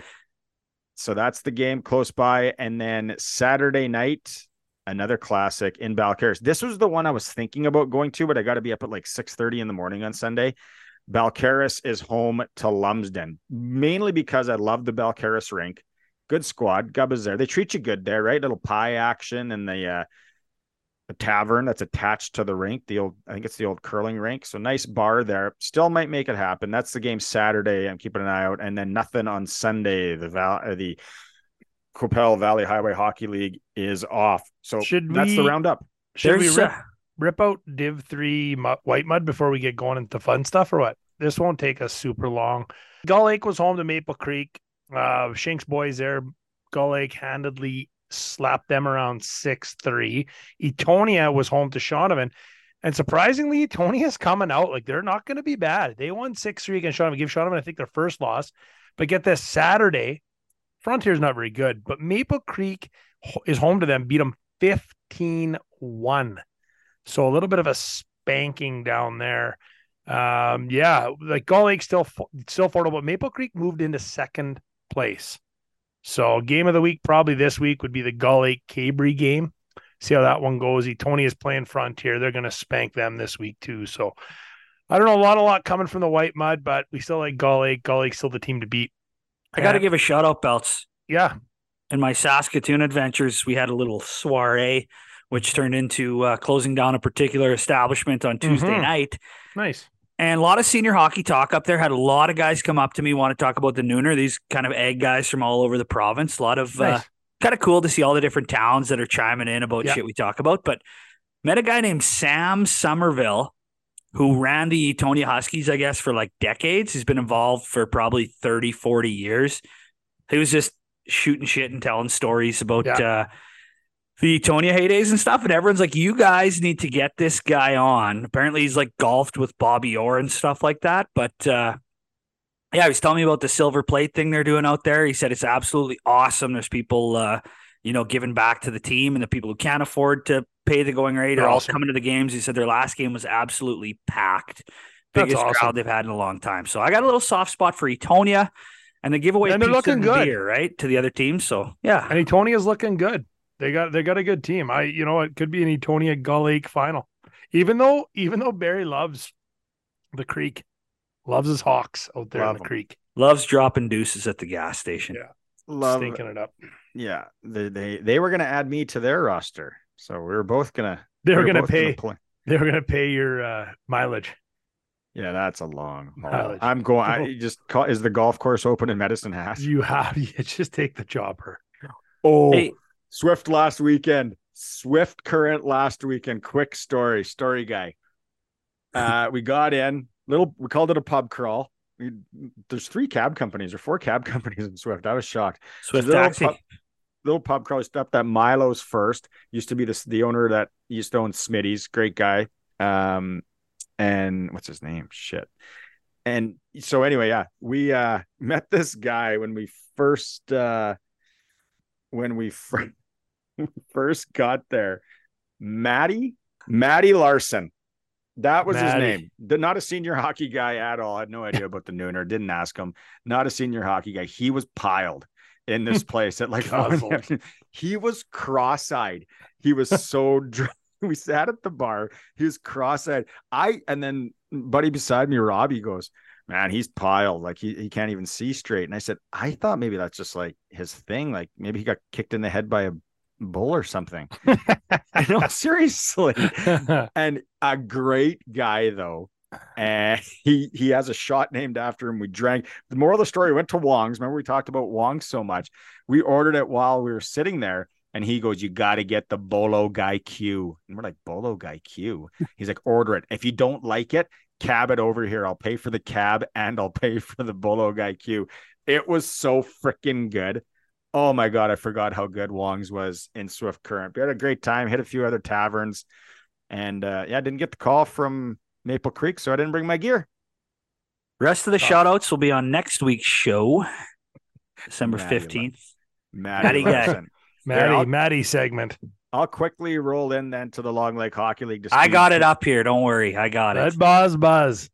So that's the game close by. And then Saturday night, another classic in Balcarres. This was the one I was thinking about going to, but I got to be up at like 6:30 in the morning on Sunday. Balcarres is home to Lumsden, mainly because I love the Balcarres rink. Good squad. Gub is there. They treat you good there, right? Little pie action and the uh the tavern that's attached to the rink. The old, I think it's the old curling rink. So nice bar there. Still might make it happen. That's the game Saturday. I'm keeping an eye out, and then nothing on Sunday. The Val, uh, the Qu'Appelle Valley Highway Hockey League is off. So Should that's the roundup. Should we rip, uh, rip out Div 3 mu- White Mud before we get going into fun stuff or what? This won't take us super long. Gull Lake was home to Maple Creek. Uh, Shanks boys there. Gull Lake handedly slapped them around 6 3. Eatonia was home to Shaunavon. And surprisingly, Eatonia's coming out like they're not going to be bad. They won 6 3 against Shaunavon. Give Shaunavon, I think, their first loss. But get this Saturday, Frontier's not very good, but Maple Creek is home to them, beat them 15 1. So a little bit of a spanking down there. Um, yeah, like Gull Lake still still affordable. but Maple Creek moved into second place. So game of the week probably this week would be the Gull Lake Cabri game. See how that one goes. Tony is playing Frontier. They're going to spank them this week too. So I don't know a lot, a lot coming from the White Mud, but we still like Gull Lake. Gull Lake's still the team to beat. I got to give a shout out, Belts. Yeah, In my Saskatoon adventures, we had a little soiree, which turned into uh, closing down a particular establishment on Tuesday Mhm. night. nice. And a lot of senior hockey talk up there. Had a lot of guys come up to me, want to talk about the Nooner. These kind of egg guys from all over the province. A lot of uh, kind of cool to see all the different towns that are chiming in about Yeah. shit we talk about. But met a guy named Sam Somerville who ran the Eatonia Huskies, I guess, for like decades. He's been involved for probably 30, 40 years. He was just shooting shit and telling stories about Yeah. uh, the Eatonia heydays and stuff. And everyone's like, you guys need to get this guy on. Apparently, he's like golfed with Bobby Orr and stuff like that. But uh, yeah, he was telling me about the silver plate thing they're doing out there. He said it's absolutely awesome. There's people, uh, you know, giving back to the team, and the people who can't afford to pay the going rate are all Awesome. coming to the games. He said their last game was absolutely packed, biggest awesome. crowd they've had in a long time. So I got a little soft spot for Eatonia, and they give away And they're looking good. beer, right, to the other teams. So yeah, And Eatonia's looking good. They got they got a good team. I you know it could be an Eatonia Gull Lake final. Even though even though Barry loves the creek, loves his hawks out there Love in the 'em. creek, loves dropping deuces at the gas station. Yeah. Love, stinking it up. yeah. They they they were going to add me to their roster, so we were both gonna. They were we gonna both pay. play. They were gonna pay your uh, mileage. Yeah, that's a long. haul. Mileage. I'm going. I just call. Is the golf course open in Medicine Hat? You have you just take the jobber. Oh, Hey, Swift last weekend. Swift current last weekend. Quick story, story guy. Uh, we got in little. We called it a pub crawl. We, there's three cab companies or four cab companies in Swift. I was shocked. Swift little taxi. pub- little pub crawl stuff that Milo's first used to be this the owner that used to own Smitty's, great guy. Um, and what's his name? Shit. And so anyway, yeah, we uh met this guy when we first uh when we fir- first got there. Matty, Matty Larson. That was his name. The- not a senior hockey guy at all. I had no idea about the Nooner. Didn't ask him. Not a senior hockey guy. He was piled in this place at like four in the Guzzled. afternoon. he was cross-eyed. He was so drunk. We sat at the bar. He was cross-eyed. I and then buddy beside me, Robbie goes, Man, he's piled. Like he, he can't even see straight. And I said, I thought maybe that's just like his thing. Like maybe he got kicked in the head by a bull or something. no, seriously. And a great guy though. And he he has a shot named after him. We drank. The moral of the story we went to Wong's. Remember we talked about Wong's so much. We ordered it while we were sitting there, and he goes, "You got to get the Bolo Guy Q." And we're like, "Bolo Guy Q." He's like, "Order it. If you don't like it, cab it over here. I'll pay for the cab and I'll pay for the Bolo Guy Q. It was so freaking good. Oh my god, I forgot how good Wong's was in Swift Current. We had a great time, hit a few other taverns, and uh, yeah, didn't get the call from Maple Creek, so I didn't bring my gear. Rest of the Oh. shout outs will be on next week's show, December Maddie 15th. Maddie, Matty guy. Maddie, I'll- Maddie segment. I'll quickly roll in then to the Long Lake Hockey League. to I got it up here. Don't worry. I got That it. buzz buzz.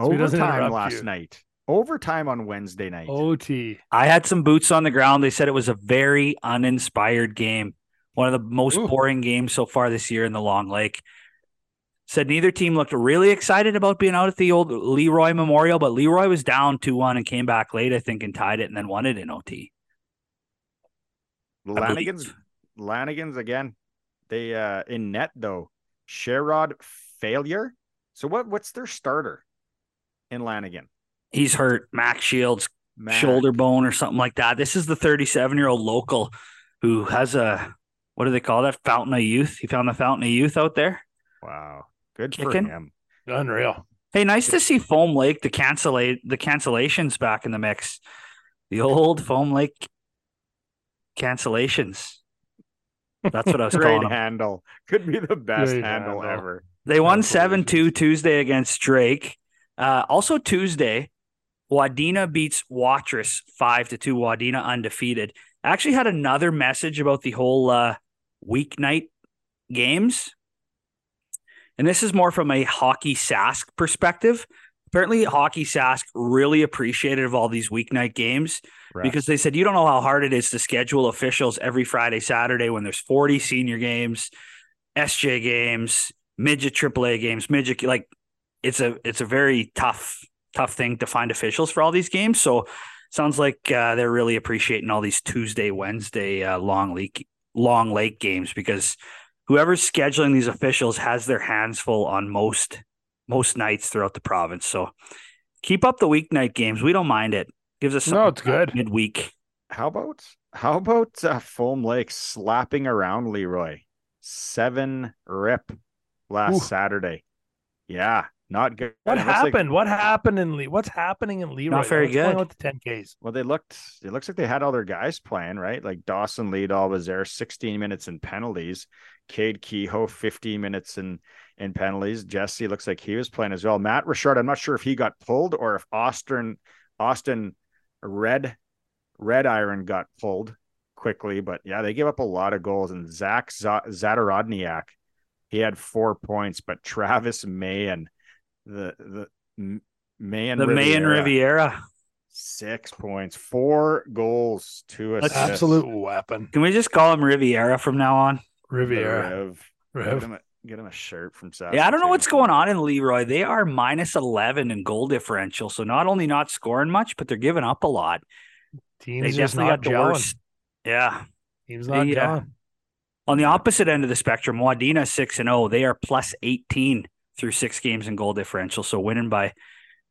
so he doesn't Overtime interrupt last you. night. Overtime on Wednesday night. OT. I had some boots on the ground. They said it was a very uninspired game. One of the most Ooh. boring games so far this year in the Long Lake. Said neither team looked really excited about being out at the old Leroy Memorial, but Leroy was down 2 1 and came back late, I think, and tied it and then won it in OT. Lanigan's Lanigan's again. They uh in net though. Sherrod failure. So what what's their starter in Lanigan? He's hurt. Max Shields Mac. shoulder bone or something like that. This is the 37 year old local who has a what do they call that? Fountain of youth. He found the fountain of youth out there. Wow. Good Kicking. for him. Unreal. Hey, nice to see Foam Lake the cancellate the cancellations back in the mix. The old Foam Lake cancellations. That's what I was Great calling them. handle. Could be the best handle, handle. ever. They won 7 2 Tuesday against Drake. Uh, also, Tuesday, Wadena beats Watrous 5 to 2. Wadena undefeated. I actually had another message about the whole uh, weeknight games. And this is more from a hockey Sask perspective. Apparently, Hockey Sask really appreciated of all these weeknight games because they said you don't know how hard it is to schedule officials every Friday, Saturday when there's 40 senior games, SJ games, midget AAA games, midget like it's a it's a very tough tough thing to find officials for all these games. So sounds like uh, they're really appreciating all these Tuesday, Wednesday uh, long lake long lake games because whoever's scheduling these officials has their hands full on most most nights throughout the province. So keep up the weeknight games. We don't mind it. Gives us No, it's good. midweek. How about how about uh, Foam Lake slapping around Leroy? Seven rip last Ooh. Saturday. Yeah, not good. What It looks like- happened? what happened in Lee? What's happening in Leroy? Not very What's going good. on With the 10Ks. well, they looked. It looks like they had all their guys playing right. Like Dawson Leadall was there, sixteen minutes in penalties. Cade Kehoe, fifteen minutes in in penalties. Jesse looks like he was playing as well. Matt Richard, I'm not sure if he got pulled or if Austin Austin Red Red Iron got pulled quickly, but yeah, they gave up a lot of goals. And Zach Z- Zadarodniak, he had four points, but Travis Mayan, the the M- Mayan The Mayan Riviera. six points, four goals, two That's assists. Absolute weapon. Can we just call him Riviera from now on? The Riviera. Rev. Get him, a, get him a shirt from South. Yeah, I don't know what's going on in Leroy. They are minus 11 in goal differential. So not only not scoring much, but they're giving up a lot. They Team's just definitely not got the gelling. worst. Yeah. Team's not They, uh. On the opposite end of the spectrum, Wadena 6 and 0. They are plus 18 through six games in goal differential. So winning by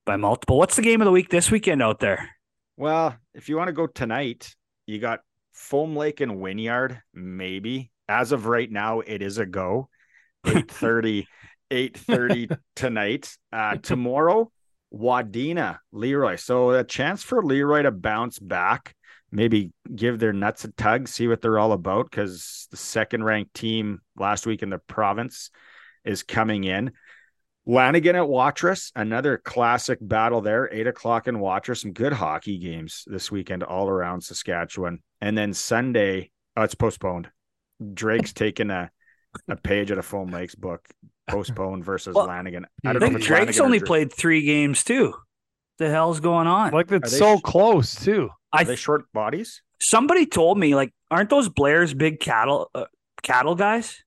by multiple. What's the game of the week this weekend out there? Well, if you want to go tonight, you got Foam Lake and Wynyard, maybe. As of right now, it is a go. 8:30, 8:30 tonight. Uh tomorrow, Wadena, Leroy. So a chance for Leroy to bounce back, maybe give their nuts a tug, see what they're all about, because the second ranked team last week in the province is coming in. Lanigan at Watrous, another classic battle there. Eight o'clock in Watrous. Some good hockey games this weekend all around Saskatchewan. And then Sunday, oh, it's postponed. Drake's taking a, a page out of Foam Lake's book, postponed versus Well, Lanigan. I I don't know think if it's Drake's Lanigan or only Drake. played three games too. The hell's going on? Like Are it's so sh- close too. I Are they short bodies? somebody told me like aren't those Blair's big cattle uh, cattle guys?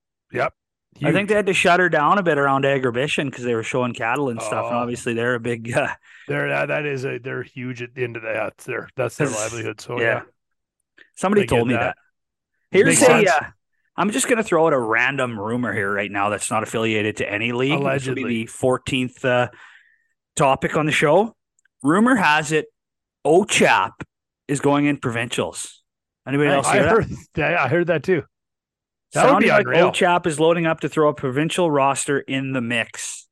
I think they had to shut her down a bit around Agribition because they were showing cattle and stuff. And Oh. obviously they're a big uh, they're that, that is a they're huge at the end of that. That's their that's their livelihood. So yeah. yeah. Somebody I get told me that. that. Here's a. Uh, I'm just going to throw out a random rumor here right now that's not affiliated to any league. Allegedly. be the 14th uh, topic on the show. Rumor has it, Ochap is going in provincials. Anybody else I that? heard that. I heard that too. That would Sounded be like unreal. Ochap is loading up to throw a provincial roster in the mix.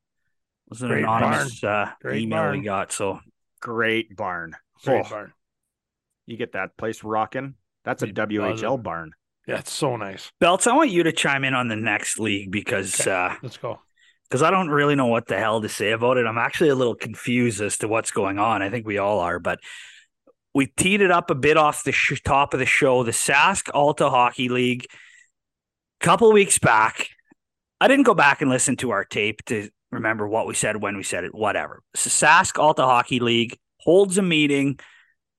was an Great anonymous uh, Great email we got. So Great barn. Great Oh, barn. you get that place rocking. That's a Be WHL buzzing. barn. Yeah, it's so nice. Belts, I want you to chime in on the next league because Okay. uh Let's go. because I don't really know what the hell to say about it. I'm actually a little confused as to what's going on. I think we all are, but we teed it up a bit off the sh- top of the show. The Sask Alta Hockey League, couple weeks back. I didn't go back and listen to our tape to remember what we said when we said it. Whatever. So Sask Alta Hockey League holds a meeting.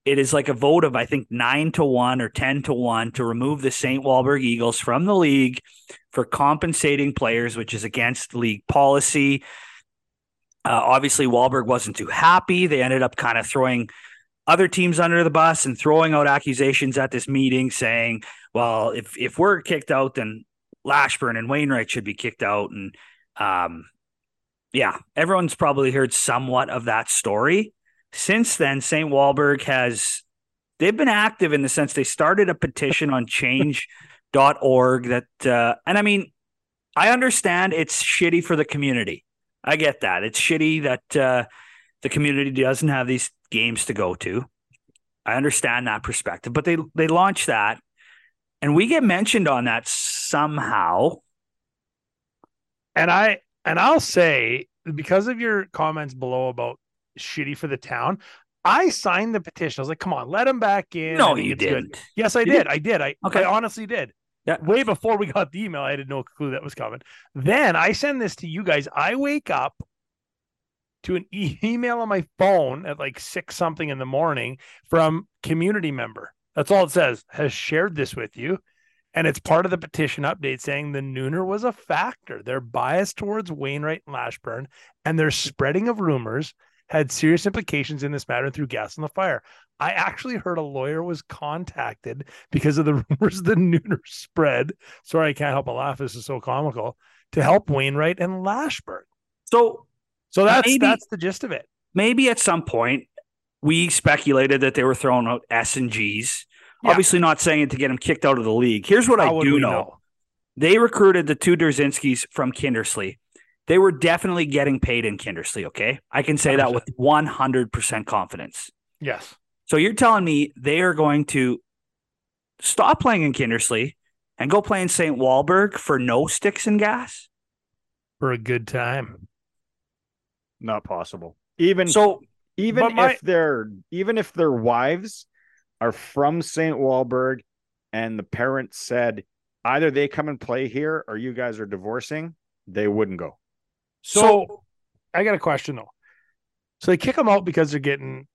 It is like a vote of I think nine to one or ten to one to remove the St. Walburg Eagles from the league for compensating players, which is against league policy. Uh, obviously, Walburg wasn't too happy. They ended up kind of throwing other teams under the bus and throwing out accusations at this meeting, saying, "Well, if if we're kicked out, then Lashburn and Wainwright should be kicked out." And um, yeah, everyone's probably heard somewhat of that story. Since then, St. Walburg has they've been active in the sense they started a petition on change.org that uh, and I mean I understand it's shitty for the community. I get that. It's shitty that uh, the community doesn't have these games to go to. I understand that perspective, but they they launched that and we get mentioned on that somehow. And I and I'll say because of your comments below about shitty for the town, I signed the petition. I was like, "Come on, let him back in." No, you didn't. Yes, I You did. I did. I Okay. I honestly did. Yeah. Way before we got the email, I had no clue that was coming. Then I send this to you guys. I wake up to an e- email on my phone at like six something in the morning from community member. That's all it says. Has shared this with you. And it's part of the petition update saying the Nooner was a factor. Their bias towards Wainwright and Lashburn and their spreading of rumors had serious implications in this matter through gas on the fire. I actually heard a lawyer was contacted because of the rumors the Nooner spread. Sorry, I can't help but laugh. This is so comical to help Wainwright and Lashburn. So So that's Maybe- that's the gist of it. maybe at some point we speculated that they were throwing out S and G's. Yeah. Obviously, not saying it to get them kicked out of the league. Here's what How I do we know. They recruited the two Derzinskis from Kindersley. They were definitely getting paid in Kindersley. Okay, I can say that with 100 percent confidence. Yes. So you're telling me they are going to stop playing in Kindersley and go play in St. Walburg for no sticks and gas? For a good time. Not possible. Even So even but my- if their even if their wives are from St. Walburg and the parents said either they come and play here or you guys are divorcing, they wouldn't go. So, I got a question though. So they kick them out because they're getting,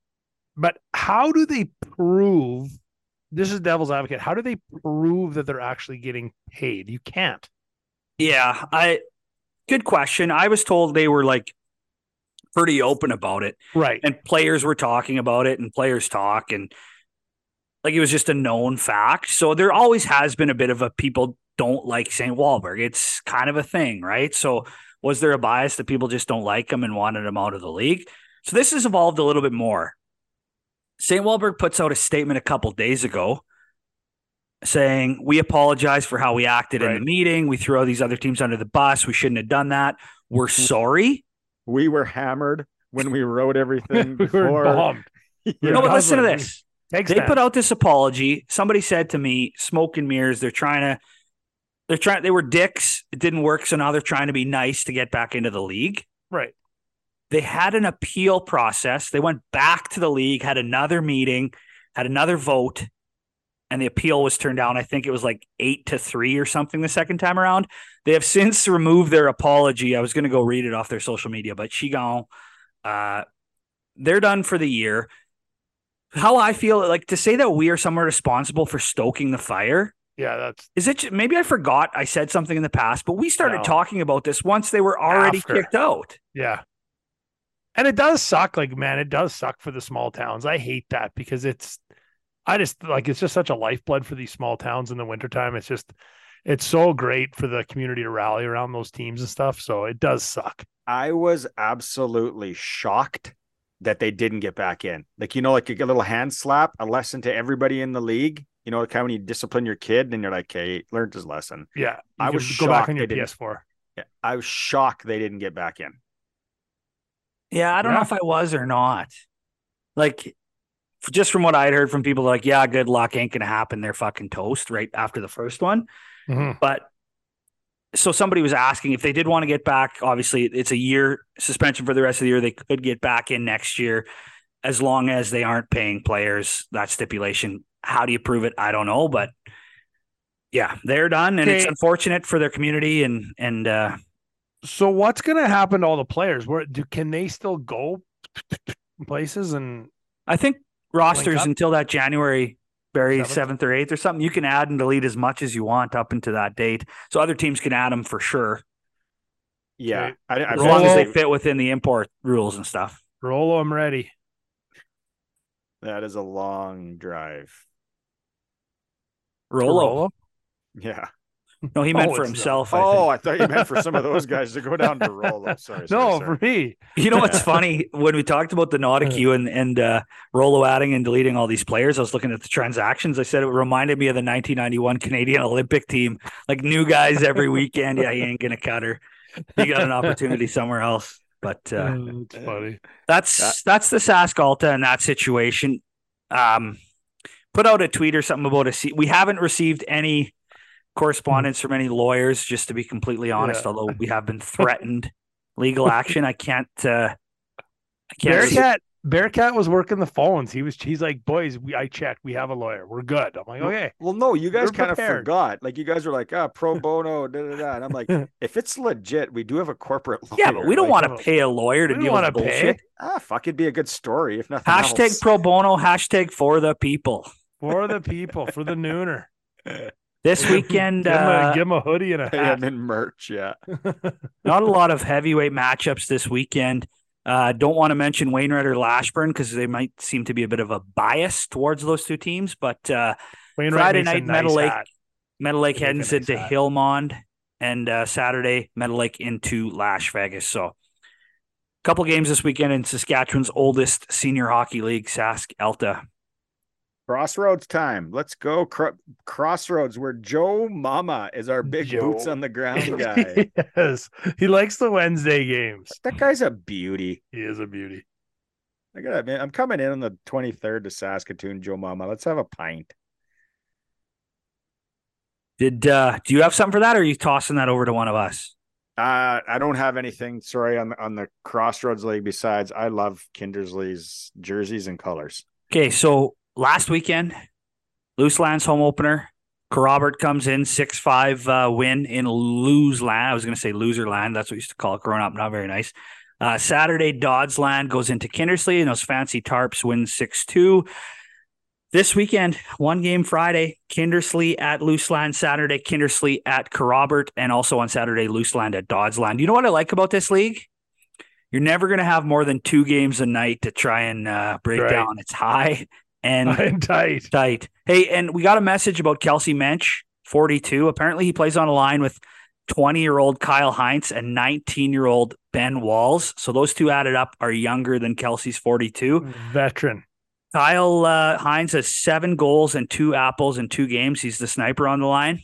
but how do they prove? This is devil's advocate. How do they prove that they're actually getting paid? You can't. Yeah, I good question. I was told they were like pretty open about it Right. and players were talking about it and players talk and like it was just a known fact. So there always has been a bit of a people don't like St. Walburg. It's kind of a thing, right? So was there a bias that people just don't like him and wanted him out of the league? So this has evolved a little bit more. St. Walburg puts out a statement a couple days ago saying, We apologize for how we acted in the meeting. We threw all these other teams under the bus. We shouldn't have done that. We're mm. sorry. We were hammered when we wrote everything we were before. bombed. Yeah. We're No, but listen to this. Takes they that. put out this apology. Somebody said to me, "Smoke and mirrors." They're trying to, they're trying. They were dicks. It didn't work, so now they're trying to be nice to get back into the league. right. They had an appeal process. They went back to the league, had another meeting, had another vote, and the appeal was turned down. I think it was like eight to three or something the second time around. They have since removed their apology. I was going to go read it off their social media, but Shigon, uh, they're done for the year. How I feel like to say that we are somewhat responsible for stoking the fire. Yeah, that's Is it maybe I forgot I said something in the past, but we started No. talking about this once they were already After. kicked out. yeah. And it does suck, like man, it does suck for the small towns. I hate that because it's I just like it's just such a lifeblood for these small towns in the wintertime. It's just it's so great for the community to rally around those teams and stuff. So it does suck. I was absolutely shocked that they didn't get back in. Like, you know, like a little hand slap, a lesson to everybody in the league. You know, kind of when you discipline your kid and you're like, hey, learned his lesson. Yeah. I was go back shocked on your they didn't- PS4. Yeah, I was shocked they didn't get back in. Yeah, I don't know if I was or not. Like, just from what I'd heard from people, like, yeah, good luck ain't gonna happen. They're fucking toast right after the first one. Mhm. But so somebody was asking if they did want to get back. Obviously, it's a year suspension for the rest of the year. They could get back in next year as long as they aren't paying players that stipulation. How do you prove it? I don't know, but yeah, they're done, and it's unfortunate for their community and and uh, So what's going to happen to all the players? Where do can they still go places and I think rosters until that January very Seventh? seventh or eighth or something. You can add and delete as much as you want up into that date. So other teams can add them for sure, Yeah, Okay. I, I as long as they fit within the import rules and stuff. Roll I'm ready. that is a long drive. Rouleau. Yeah. No, he meant Oh, for it's not. himself. I Oh, think. I thought you meant for some of those guys to go down to Rouleau. Sorry. sorry No, sorry. for me. You know what's funny? When we talked about the Notekeu and and uh, Rouleau adding and deleting all these players, I was looking at the transactions. I said it reminded me of the 1991 Canadian Olympic team, like new guys every weekend. Yeah, he ain't gonna cut her. He got an opportunity somewhere else. But uh, That's funny. that's Yeah. that's the Sask Alta in that situation. Um, put out a tweet or something about a seat. We haven't received any correspondence from any lawyers, just to be completely honest. Yeah. Although we have been threatened legal action, I can't. Uh, I can't. really- Bearcat Bearcat was working the phones. He was he's like, boys, we I checked. We have a lawyer. We're good. I'm like, okay. Well, no, you guys kind of forgot. Like you guys were like, ah, pro bono, da, da, da. and I'm like, if it's legit, we do have a corporate lawyer. yeah, but we don't Like, want to pay a lawyer to deal with wanna pay. bullshit. Ah, fuck, it'd be a good story if nothing Hashtag else. pro bono. Hashtag for the people. For the people, for the nooner. This weekend, give, him uh, a, give him a hoodie and a Pay hat. them in merch, yeah. Not a lot of heavyweight matchups this weekend. Uh, don't want to mention Wainwright or Lashburn because they might seem to be a bit of a bias towards those two teams. But uh, Wainwright Friday night, nice Meadow Lake, hat. Meadow Lake They make a heads nice into hat. Hillmond, and uh, Saturday, Meadow Lake into Lash Vegas. So, a couple games this weekend in Saskatchewan's oldest senior hockey league, Sask Alta. Crossroads time. Let's go. Cro- Crossroads, where Joe Mama is our big boots on the ground guy. yes. He likes the Wednesday games. that guy's a beauty. He is a beauty. I gotta admit, I'm coming in on the 23rd to Saskatoon, Joe Mama. Let's have a pint. Did uh, do you have something for that, or are you tossing that over to one of us? Uh, I don't have anything, sorry, on the on the Crossroads League besides I love Kindersley's jerseys and colors. Okay, so last weekend, Luseland's home opener. Robert comes in six five uh, win in Luseland. I was going to say loser land. That's what we used to call it growing up. Not very nice. Uh, Saturday, Dodsland goes into Kindersley, and those fancy tarps win six two. This weekend, one game Friday, Kindersley at Luseland. Saturday, Kindersley at Robert, and also on Saturday, Luseland at Dodsland. You know what I like about this league? You're never going to have more than two games a night to try and uh, break Right. down. It's high and I'm tight. tight. Hey, and we got a message about Kelsey Mensch, 42. Apparently, he plays on a line with 20 year old Kyle Heinz and 19 year old Ben Walls. So those two added up are younger than Kelsey's 42. Veteran. Kyle uh, Heinz has seven goals and two apples in two games. He's the sniper on the line.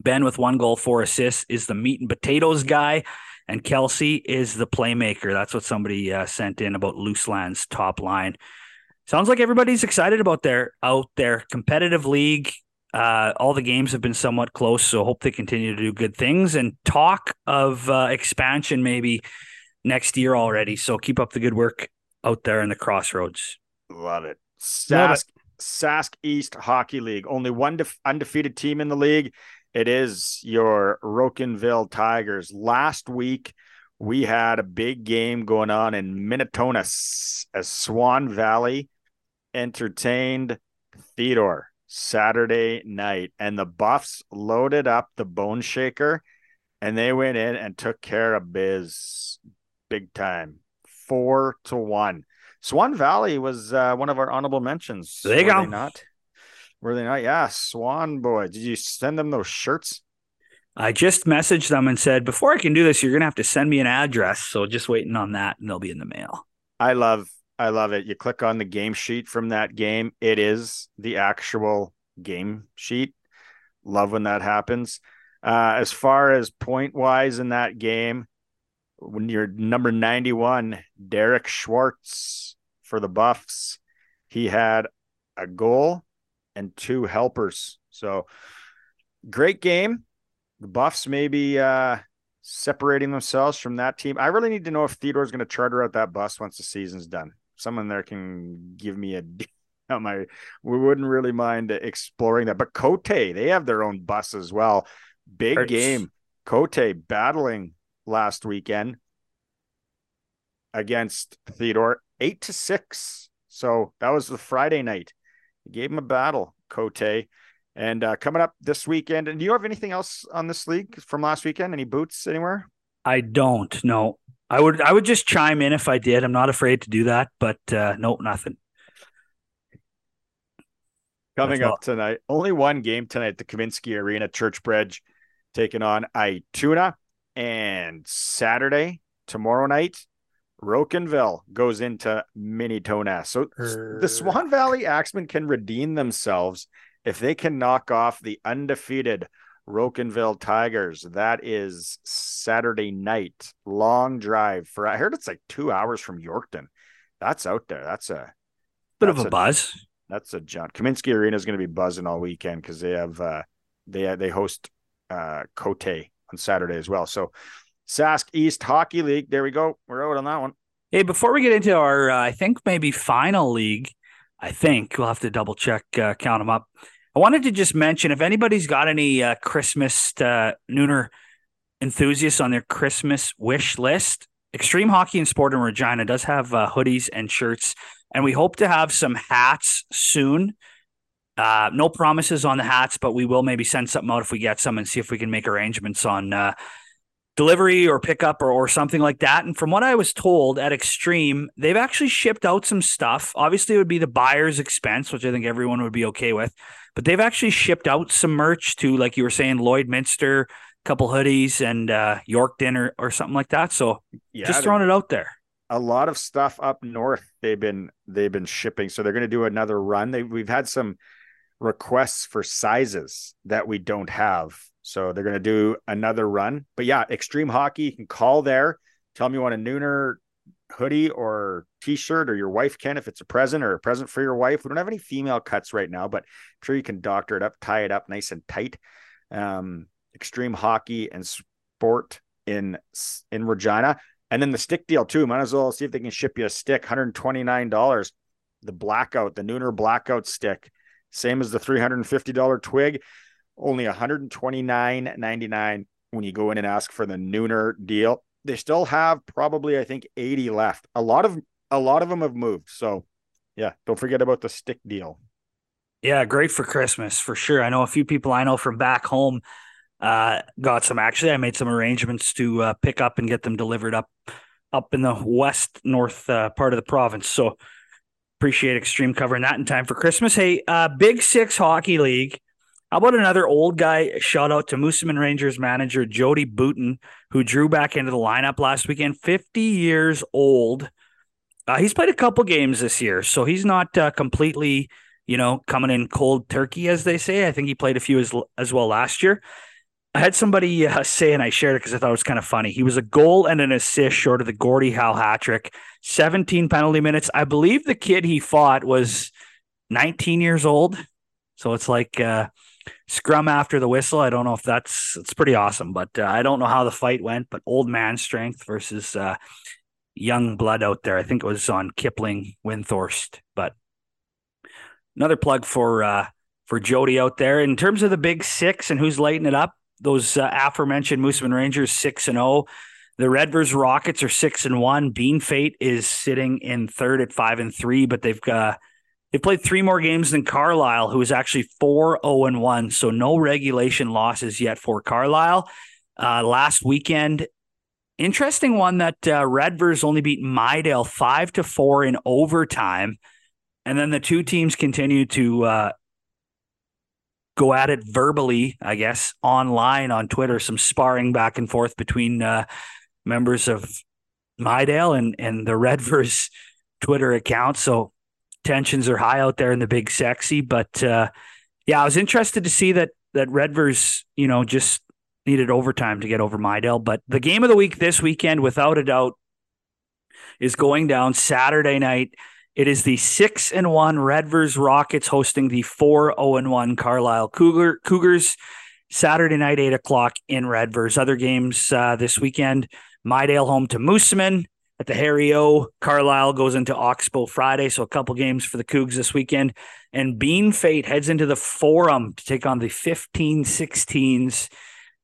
Ben with one goal, four assists is the meat and potatoes guy. And Kelsey is the playmaker. That's what somebody uh, sent in about Luseland's top line. Sounds like everybody's excited about their out there competitive league. Uh, all the games have been somewhat close, so hope they continue to do good things. And talk of uh, expansion maybe next year already. So keep up the good work out there in the crossroads. Love it. Sask, Sask East Hockey League. Only one def- undefeated team in the league. It is your Rocanville Tigers. Last week, we had a big game going on in Minnetonka S- as Swan Valley entertained Theodore Saturday night. And the Buffs loaded up the Bone Shaker and they went in and took care of Biz big time. Four to one. Swan Valley was uh, one of our honorable mentions. There you were go. They not? Were they not? Yeah, Swan boy. Did you send them those shirts? I just messaged them and said, before I can do this, you're going to have to send me an address. So just waiting on that and they'll be in the mail. I love, I love it. You click on the game sheet from that game. It is the actual game sheet. Love when that happens. Uh, as far as point wise in that game, when you're number 91, Derek Schwartz for the Buffs, he had a goal and two helpers. So great game. The Buffs maybe uh, separating themselves from that team. I really need to know if Theodore's going to charter out that bus once the season's done. Someone there can give me a my we wouldn't really mind exploring that. But Cote, they have their own bus as well. Big Hurts. game. Cote battling last weekend against Theodore, eight to six. So that was the Friday night. He gave him a battle, Cote. And uh, coming up this weekend, and do you have anything else on this league from last weekend? Any boots anywhere? I don't. No, I would. I would just chime in if I did. I'm not afraid to do that, but uh, no, nothing. Coming That's up all. tonight, only one game tonight at the Comiskey Arena, Churchbridge, taking on Ituna, and Saturday tomorrow night, Rocanville goes into Minitona. So er... the Swan Valley Axemen can redeem themselves if they can knock off the undefeated Rocanville Tigers. That is Saturday night. Long drive for I heard it's like two hours from Yorkton. That's out there. That's a bit that's of a, a, buzz. That's a John Comiskey Arena is going to be buzzing all weekend because they have uh they they host uh Cote on Saturday as well. So Sask East Hockey League. There we go. We're out on that one. Hey, before we get into our, uh, I think maybe final league, I think we'll have to double check, uh, count them up. I wanted to just mention if anybody's got any uh, Christmas uh, Nooner enthusiasts on their Christmas wish list, Extreme Hockey and Sport in Regina does have uh, hoodies and shirts, and we hope to have some hats soon. Uh, no promises on the hats, but we will maybe send something out if we get some and see if we can make arrangements on uh, delivery or pickup or, or something like that. And from what I was told at Extreme, they've actually shipped out some stuff. Obviously, it would be the buyer's expense, which I think everyone would be okay with. But they've actually shipped out some merch to, like you were saying, Lloydminster, a couple hoodies, and uh, Yorkton or, or something like that. So yeah, just throwing it out there. A lot of stuff up north they've been they've been shipping. So they're going to do another run. They we've had some requests for sizes that we don't have so they're going to do another run. But yeah, Extreme Hockey, you can call there. Tell them you want a Nooner hoodie or t-shirt or your wife can if it's a present or a present for your wife. We don't have any female cuts right now, but I'm sure you can doctor it up, tie it up nice and tight. Um, Extreme Hockey and Sport in in Regina. And then the stick deal too. Might as well see if they can ship you a stick, $129. The blackout, the Nooner blackout stick, same as the $350 twig only 129.99 when you go in and ask for the nooner deal. They still have probably I think 80 left. A lot of a lot of them have moved. So yeah, don't forget about the stick deal. Yeah, great for Christmas for sure. I know a few people I know from back home uh, got some. Actually, I made some arrangements to uh, pick up and get them delivered up up in the west north uh, part of the province. So appreciate Extreme covering that in time for Christmas. Hey, uh, Big Six Hockey League how about another old guy? Shout out to Moosomin Rangers manager Jody Bouton, who drew back into the lineup last weekend. 50 years old. Uh, he's played a couple games this year, so he's not uh, completely, you know, coming in cold turkey, as they say. I think he played a few as, as well last year. I had somebody uh, say, and I shared it because I thought it was kind of funny. He was a goal and an assist short of the Gordie Howe hat trick, 17 penalty minutes. I believe the kid he fought was 19 years old. So it's like, uh, scrum after the whistle. I don't know if that's it's pretty awesome, but uh, I don't know how the fight went. But old man strength versus uh, young blood out there. I think it was on Kipling Windthorst. But another plug for uh, for Jody out there in terms of the big six and who's lighting it up. Those uh, aforementioned Moosomin Rangers six and zero. Oh. The Redvers Rockets are six and one. Bienfait is sitting in third at five and three, but they've got they played three more games than Carlyle, who is actually 4 0 and 1. So no regulation losses yet for Carlyle. Uh, last weekend, interesting one that uh, Redvers only beat Midale 5 to 4 in overtime. And then the two teams continue to uh, go at it verbally, I guess, online on Twitter, some sparring back and forth between uh, members of Midale and, and the Redvers Twitter account. So tensions are high out there in the big sexy. But uh, yeah, I was interested to see that that Redvers, you know, just needed overtime to get over Midale. But the game of the week this weekend, without a doubt, is going down Saturday night. It is the six and one Redvers Rockets hosting the four zero oh and one Carlyle Cougar Cougars. Saturday night, eight o'clock in Redvers. Other games uh, this weekend: Midale home to Moosomin at the Harry O. Carlyle goes into Oxbow Friday, so a couple games for the Cougs this weekend. And Bienfait heads into the Forum to take on the 15-16s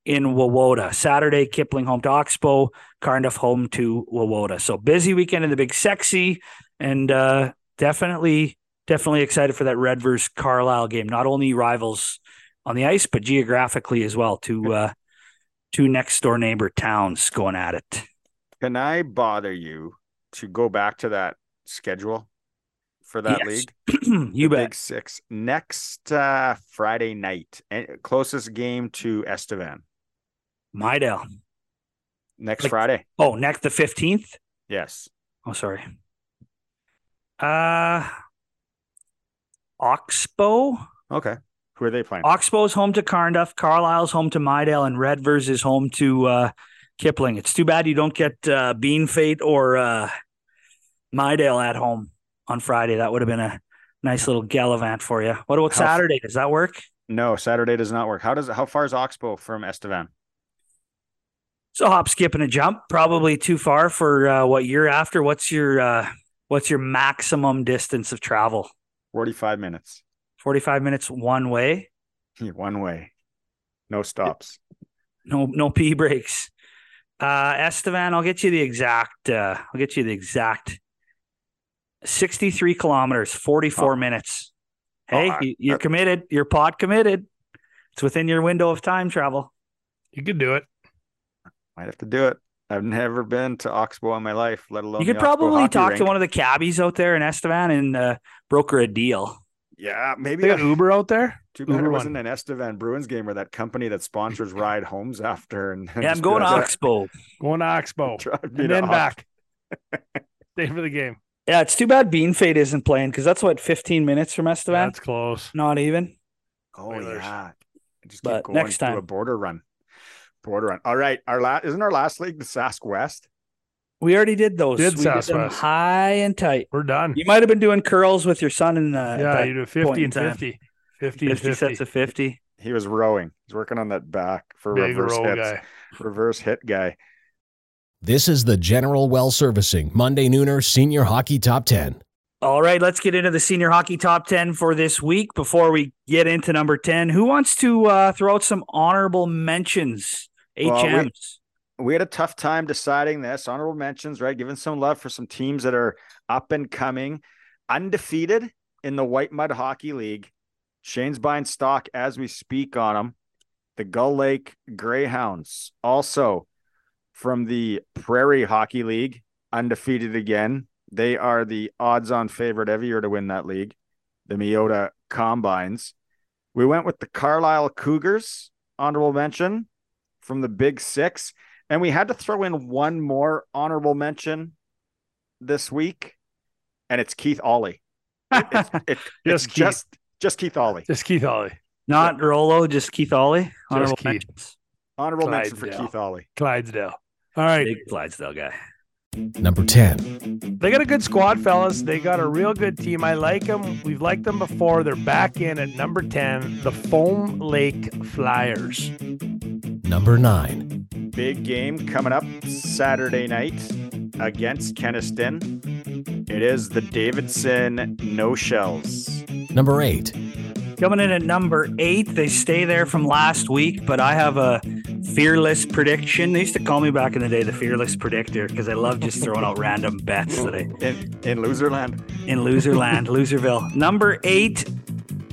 in Wawota. Saturday, Kipling home to Oxbow, Carnduff home to Wawota. So busy weekend in the Big Sexy, and uh, definitely, definitely excited for that Redvers Carlyle game. Not only rivals on the ice, but geographically as well. Two uh, two next door neighbor towns going at it. Can I bother you to go back to that schedule for that Yes. league? you The bet. Big Six next uh, Friday night. eh, Closest game to Estevan Midale. next Like- Friday. Oh, next the fifteenth. Yes. Oh, sorry. Uh, Oxbow. Okay. Who are they playing? Oxbow's home to Carnduff. Carlyle's home to Midale, and Redvers is home to uh, Kipling. It's too bad you don't get uh, Bienfait or uh, Midale at home on Friday. That would have been a nice little gallivant for you. What about How Saturday? Does that work? No, Saturday does not work. How does how far is Oxbow from Estevan? So hop, skip, and a jump. Probably too far for uh, what you're after. What's your uh, what's your maximum distance of travel? 45 minutes. Forty five minutes one way. One way. No stops. No no pee breaks. Uh, Estevan, I'll get you the exact. Uh, I'll get you the exact. Sixty three kilometers, forty four Oh. minutes. Oh, Hey, I- you, you're uh, committed. You're pod committed. It's within your window of time travel. You could do it. Might have to do it. I've never been to Oxbow in my life, let alone You could the probably hockey talk to one of the cabbies out there in Estevan and uh, broker a deal. Yeah, maybe They got Uber out there. Too bad Uber it wasn't an Estevan Bruins game or that company that sponsors ride homes after. And Yeah, I'm going to Oxbow. Going to Oxbow and then Ox- back. Stay for the game. Yeah, it's too bad Bienfait isn't playing because that's what 15 minutes from Estevan. That's close. Not even. Oh Oilers. yeah, just But keep going. next do a border run. Border run. All right, our last isn't our last league the Sask West. We already did those. Did we did them high and tight. We're done. You might have been doing curls with your son in uh, yeah, that you do point 50 and time. 50. 50 and 50 50. sets of 50. He was rowing. He's working on that back for Big reverse roll hits. guy. Reverse hit guy. This is the General Well Servicing Monday Nooner Senior Hockey Top 10. All right, let's get into the senior hockey top 10 for this week. Before we get into number 10, who wants to uh, throw out some honorable mentions? Well, we- HMs. We had a tough time deciding this. Honorable mentions, right? Giving some love for some teams that are up and coming, undefeated in the White Mud Hockey League. Shane's buying stock as we speak on them. The Gull Lake Greyhounds, also from the Prairie Hockey League, undefeated again. They are the odds-on favorite every year to win that league. The Meota Combines. We went with the Carlyle Cougars, honorable mention from the Big Six. And we had to throw in one more honorable mention this week, and it's Keith Ollie. It- it's it- it's Just Keith. just just Keith Ollie. Just Keith Ollie. Not Rolo, just Keith Ollie. Honorable Keith. mentions. Honorable mention for Keith Ollie. Clydesdale. All right. Big Clydesdale guy. Number 10. They got a good squad, fellas. They got a real good team. I like them. We've liked them before. They're back in at number 10, the Foam Lake Flyers. Number 9. Big game coming up Saturday night against Kenaston. It is the Davidson No Shells. Number 8. Coming in at number eight, they stay there from last week, but I have a fearless prediction. They used to call me back in the day the fearless predictor because I love just throwing out random bets that I In in Loserland. in Loserland, Loserville. Number eight,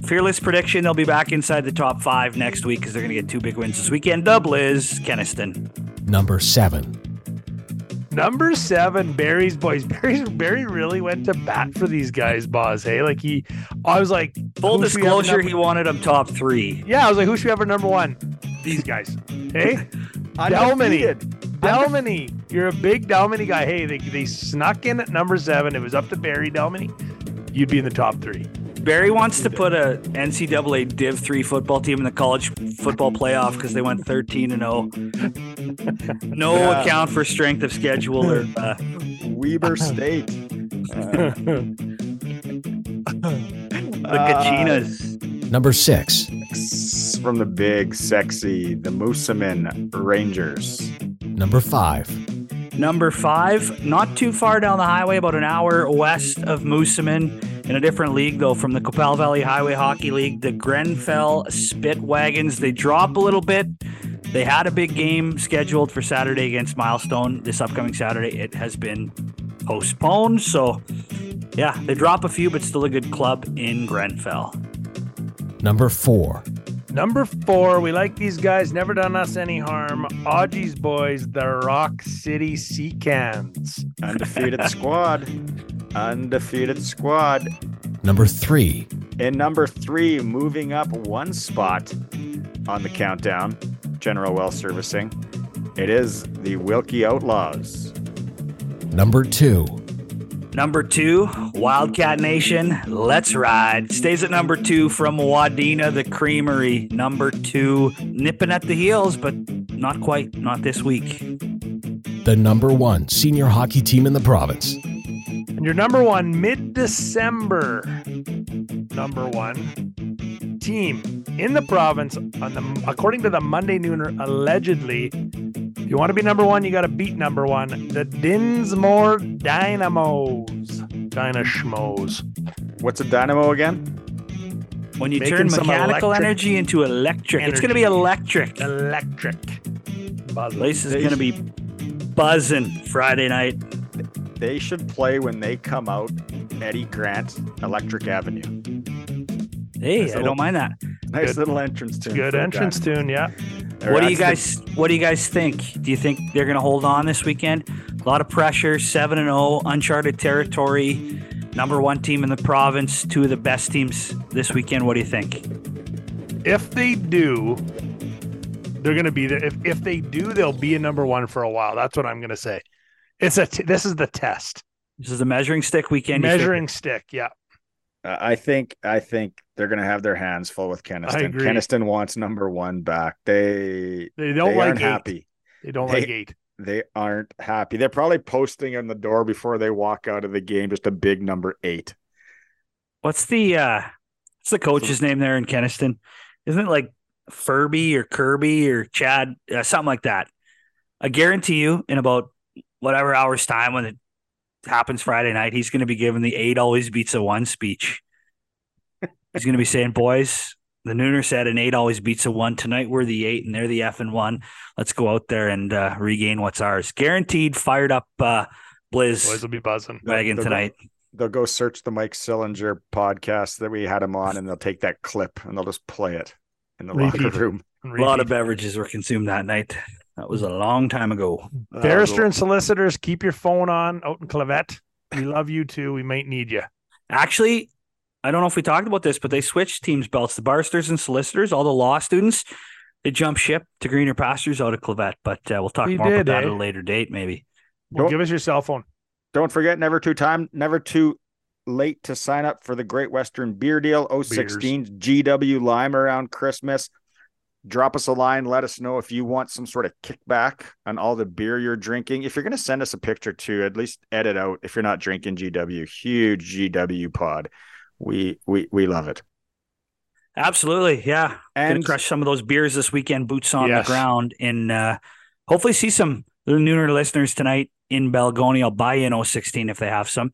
fearless prediction. They'll be back inside the top five next week because they're going to get two big wins this weekend. Double is Kenaston. Number 7. Number seven, Barry's boys. Barry's Barry really went to bat for these guys, boss. Hey, like he, I was like, Full who should we have disclosure, he wanted them top three. yeah, I was like, who should we have for number one? These guys. Hey, Dalmeny. Undefeated. Dalmeny, you're a big Dalmeny guy. Hey, they, they snuck in at number seven. It was up to Barry Dalmeny. You'd be in the top three. Barry wants to put a NCAA Div three football team in the college football playoff because they went thirteen and zero. No Yeah. account for strength of schedule or uh, Weber State. Uh, the Kachinas. Number six. uh, from the big, sexy, the Moosomin Rangers. Number five. Number five, not too far down the highway, about an hour west of Moosomin, in a different league though, from the Qu'Appelle Valley Highway Hockey League, the Grenfell Spit Wagons. They drop a little bit. They had a big game scheduled for Saturday against Milestone this upcoming Saturday. It has been postponed, so yeah, they drop a few, but still a good club in Grenfell. Number four. Number four, we like these guys, never done us any harm. Audie's boys, the Rock City Sea Cans. Undefeated squad. Undefeated squad. Number three. In number three, moving up one spot on the countdown, General Well Servicing. It is the Wilkie Outlaws. Number two. Number two, Wildcat Nation, Let's Ride. Stays at number two from Wadena, the Creamery. Number two, nipping at the heels, but not quite, not this week. The number one senior hockey team in the province. And your number one, mid December, number one team in the province, on the according to the Monday Nooner, allegedly. If you want to be number one, you got to beat number one, the Dinsmore Dynamos. Dynashmos. What's a dynamo again? When you Making turn mechanical energy into electric, it's going to be electric. Electric. Buzzing. Place is going to be buzzing Friday night. They should play when they come out Eddie Grant, Electric Avenue. Hey, Nice I little- don't mind that. Nice Good- little entrance tune. Good entrance guy. tune, yeah. Or What do you that's guys what do you guys think? Do you think they're going to hold on this weekend? A lot of pressure, 7 and 0, uncharted territory, number 1 team in the province, two of the best teams this weekend. What do you think? If they do, they're going to be there. If, if they do, they'll be a number one for a while. That's what I'm going to say. It's a t- this is the test. This is the measuring stick weekend. you think? Measuring stick. Yeah. Uh, I think I think they're gonna have their hands full with Kenaston. agree. Kenaston wants number one back. They They don't they like aren't eight. happy. They don't They- like eight. They aren't happy. They're probably posting on the door before they walk out of the game just a big number eight. What's the uh what's the coach's name there in Kenaston? Isn't it like Furby or Kirby or Chad, uh, something like that? I guarantee you, in about whatever hours time when it happens Friday night, he's going to be giving the eight always beats a one speech. he's going to be saying, "Boys, the Nooner said an eight always beats a one. Tonight we're the eight and they're the F and one. Let's go out there and uh, regain what's ours. Guaranteed, fired up uh, Boys will be buzzing. wagon They'll go- tonight." They'll go search the Mike Sillinger podcast that we had him on, and they'll take that clip and they'll just play it in the locker Repeat. room. A lot of beverages were consumed that night. That was a long time ago. That Barrister a- and solicitors, keep your phone on out in Clavet. We love you too. We might need you. Actually, I don't know if we talked about this, but they switched teams belts. The barristers and solicitors, all the law students, they jump ship to greener pastures out of Clavet. But uh, we'll talk We more did, about that eh? at a later date, maybe. Well, Don't- give us your cell phone. Don't forget, never too time, never too late to sign up for the Great Western Beer Deal 016 GW Lime around Christmas. Drop us a line. Let us know if you want some sort of kickback on all the beer you're drinking. If you're going to send us a picture too, at least edit out if you're not drinking GW. Huge GW pod. We we we love it. Absolutely, yeah. Gonna And crush some of those beers this weekend. Boots on Yes. the ground, and uh, hopefully see some nooner listeners tonight in Balgonie. I'll buy in 016 if they have some.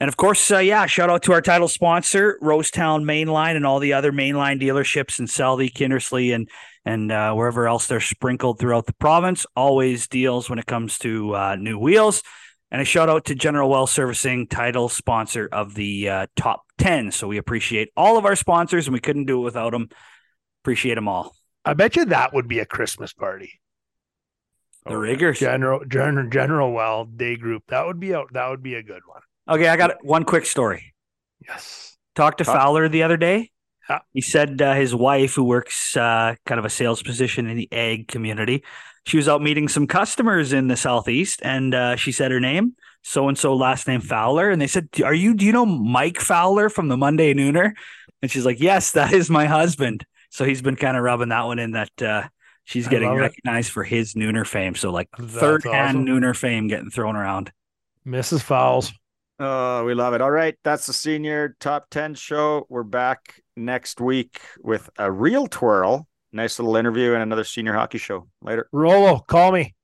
And of course, uh, yeah, shout out to our title sponsor, Rosetown Mainline, and all the other mainline dealerships in Selby, Kindersley, and and uh, wherever else they're sprinkled throughout the province. Always deals when it comes to uh, new wheels. And a shout out to General Well Servicing, title sponsor of the uh, top 10. So we appreciate all of our sponsors, and we couldn't do it without them. Appreciate them all. I bet you that would be a Christmas party. The Oh, riggers. General General General Well Day Group. That would be a that would be a good one. Okay, I got one quick story. Yes. Talked to Talk- Fowler the other day. Yeah. He said uh, his wife, who works uh, kind of a sales position in the egg community, she was out meeting some customers in the southeast, and uh, she said her name, so and so, last name Fowler, and they said, "Are you? Do you know Mike Fowler from the Monday Nooner?" And she's like, "Yes, that is my husband." So he's been kind of rubbing that one in that uh, she's getting love it. recognized for his Nooner fame. So like That's third hand awesome. Nooner fame getting thrown around. Mrs. Fowles. Oh, we love it. All right. That's the senior top 10 show. We're back next week with a real twirl. Nice little interview and another senior hockey show. Later. Rolo, call me.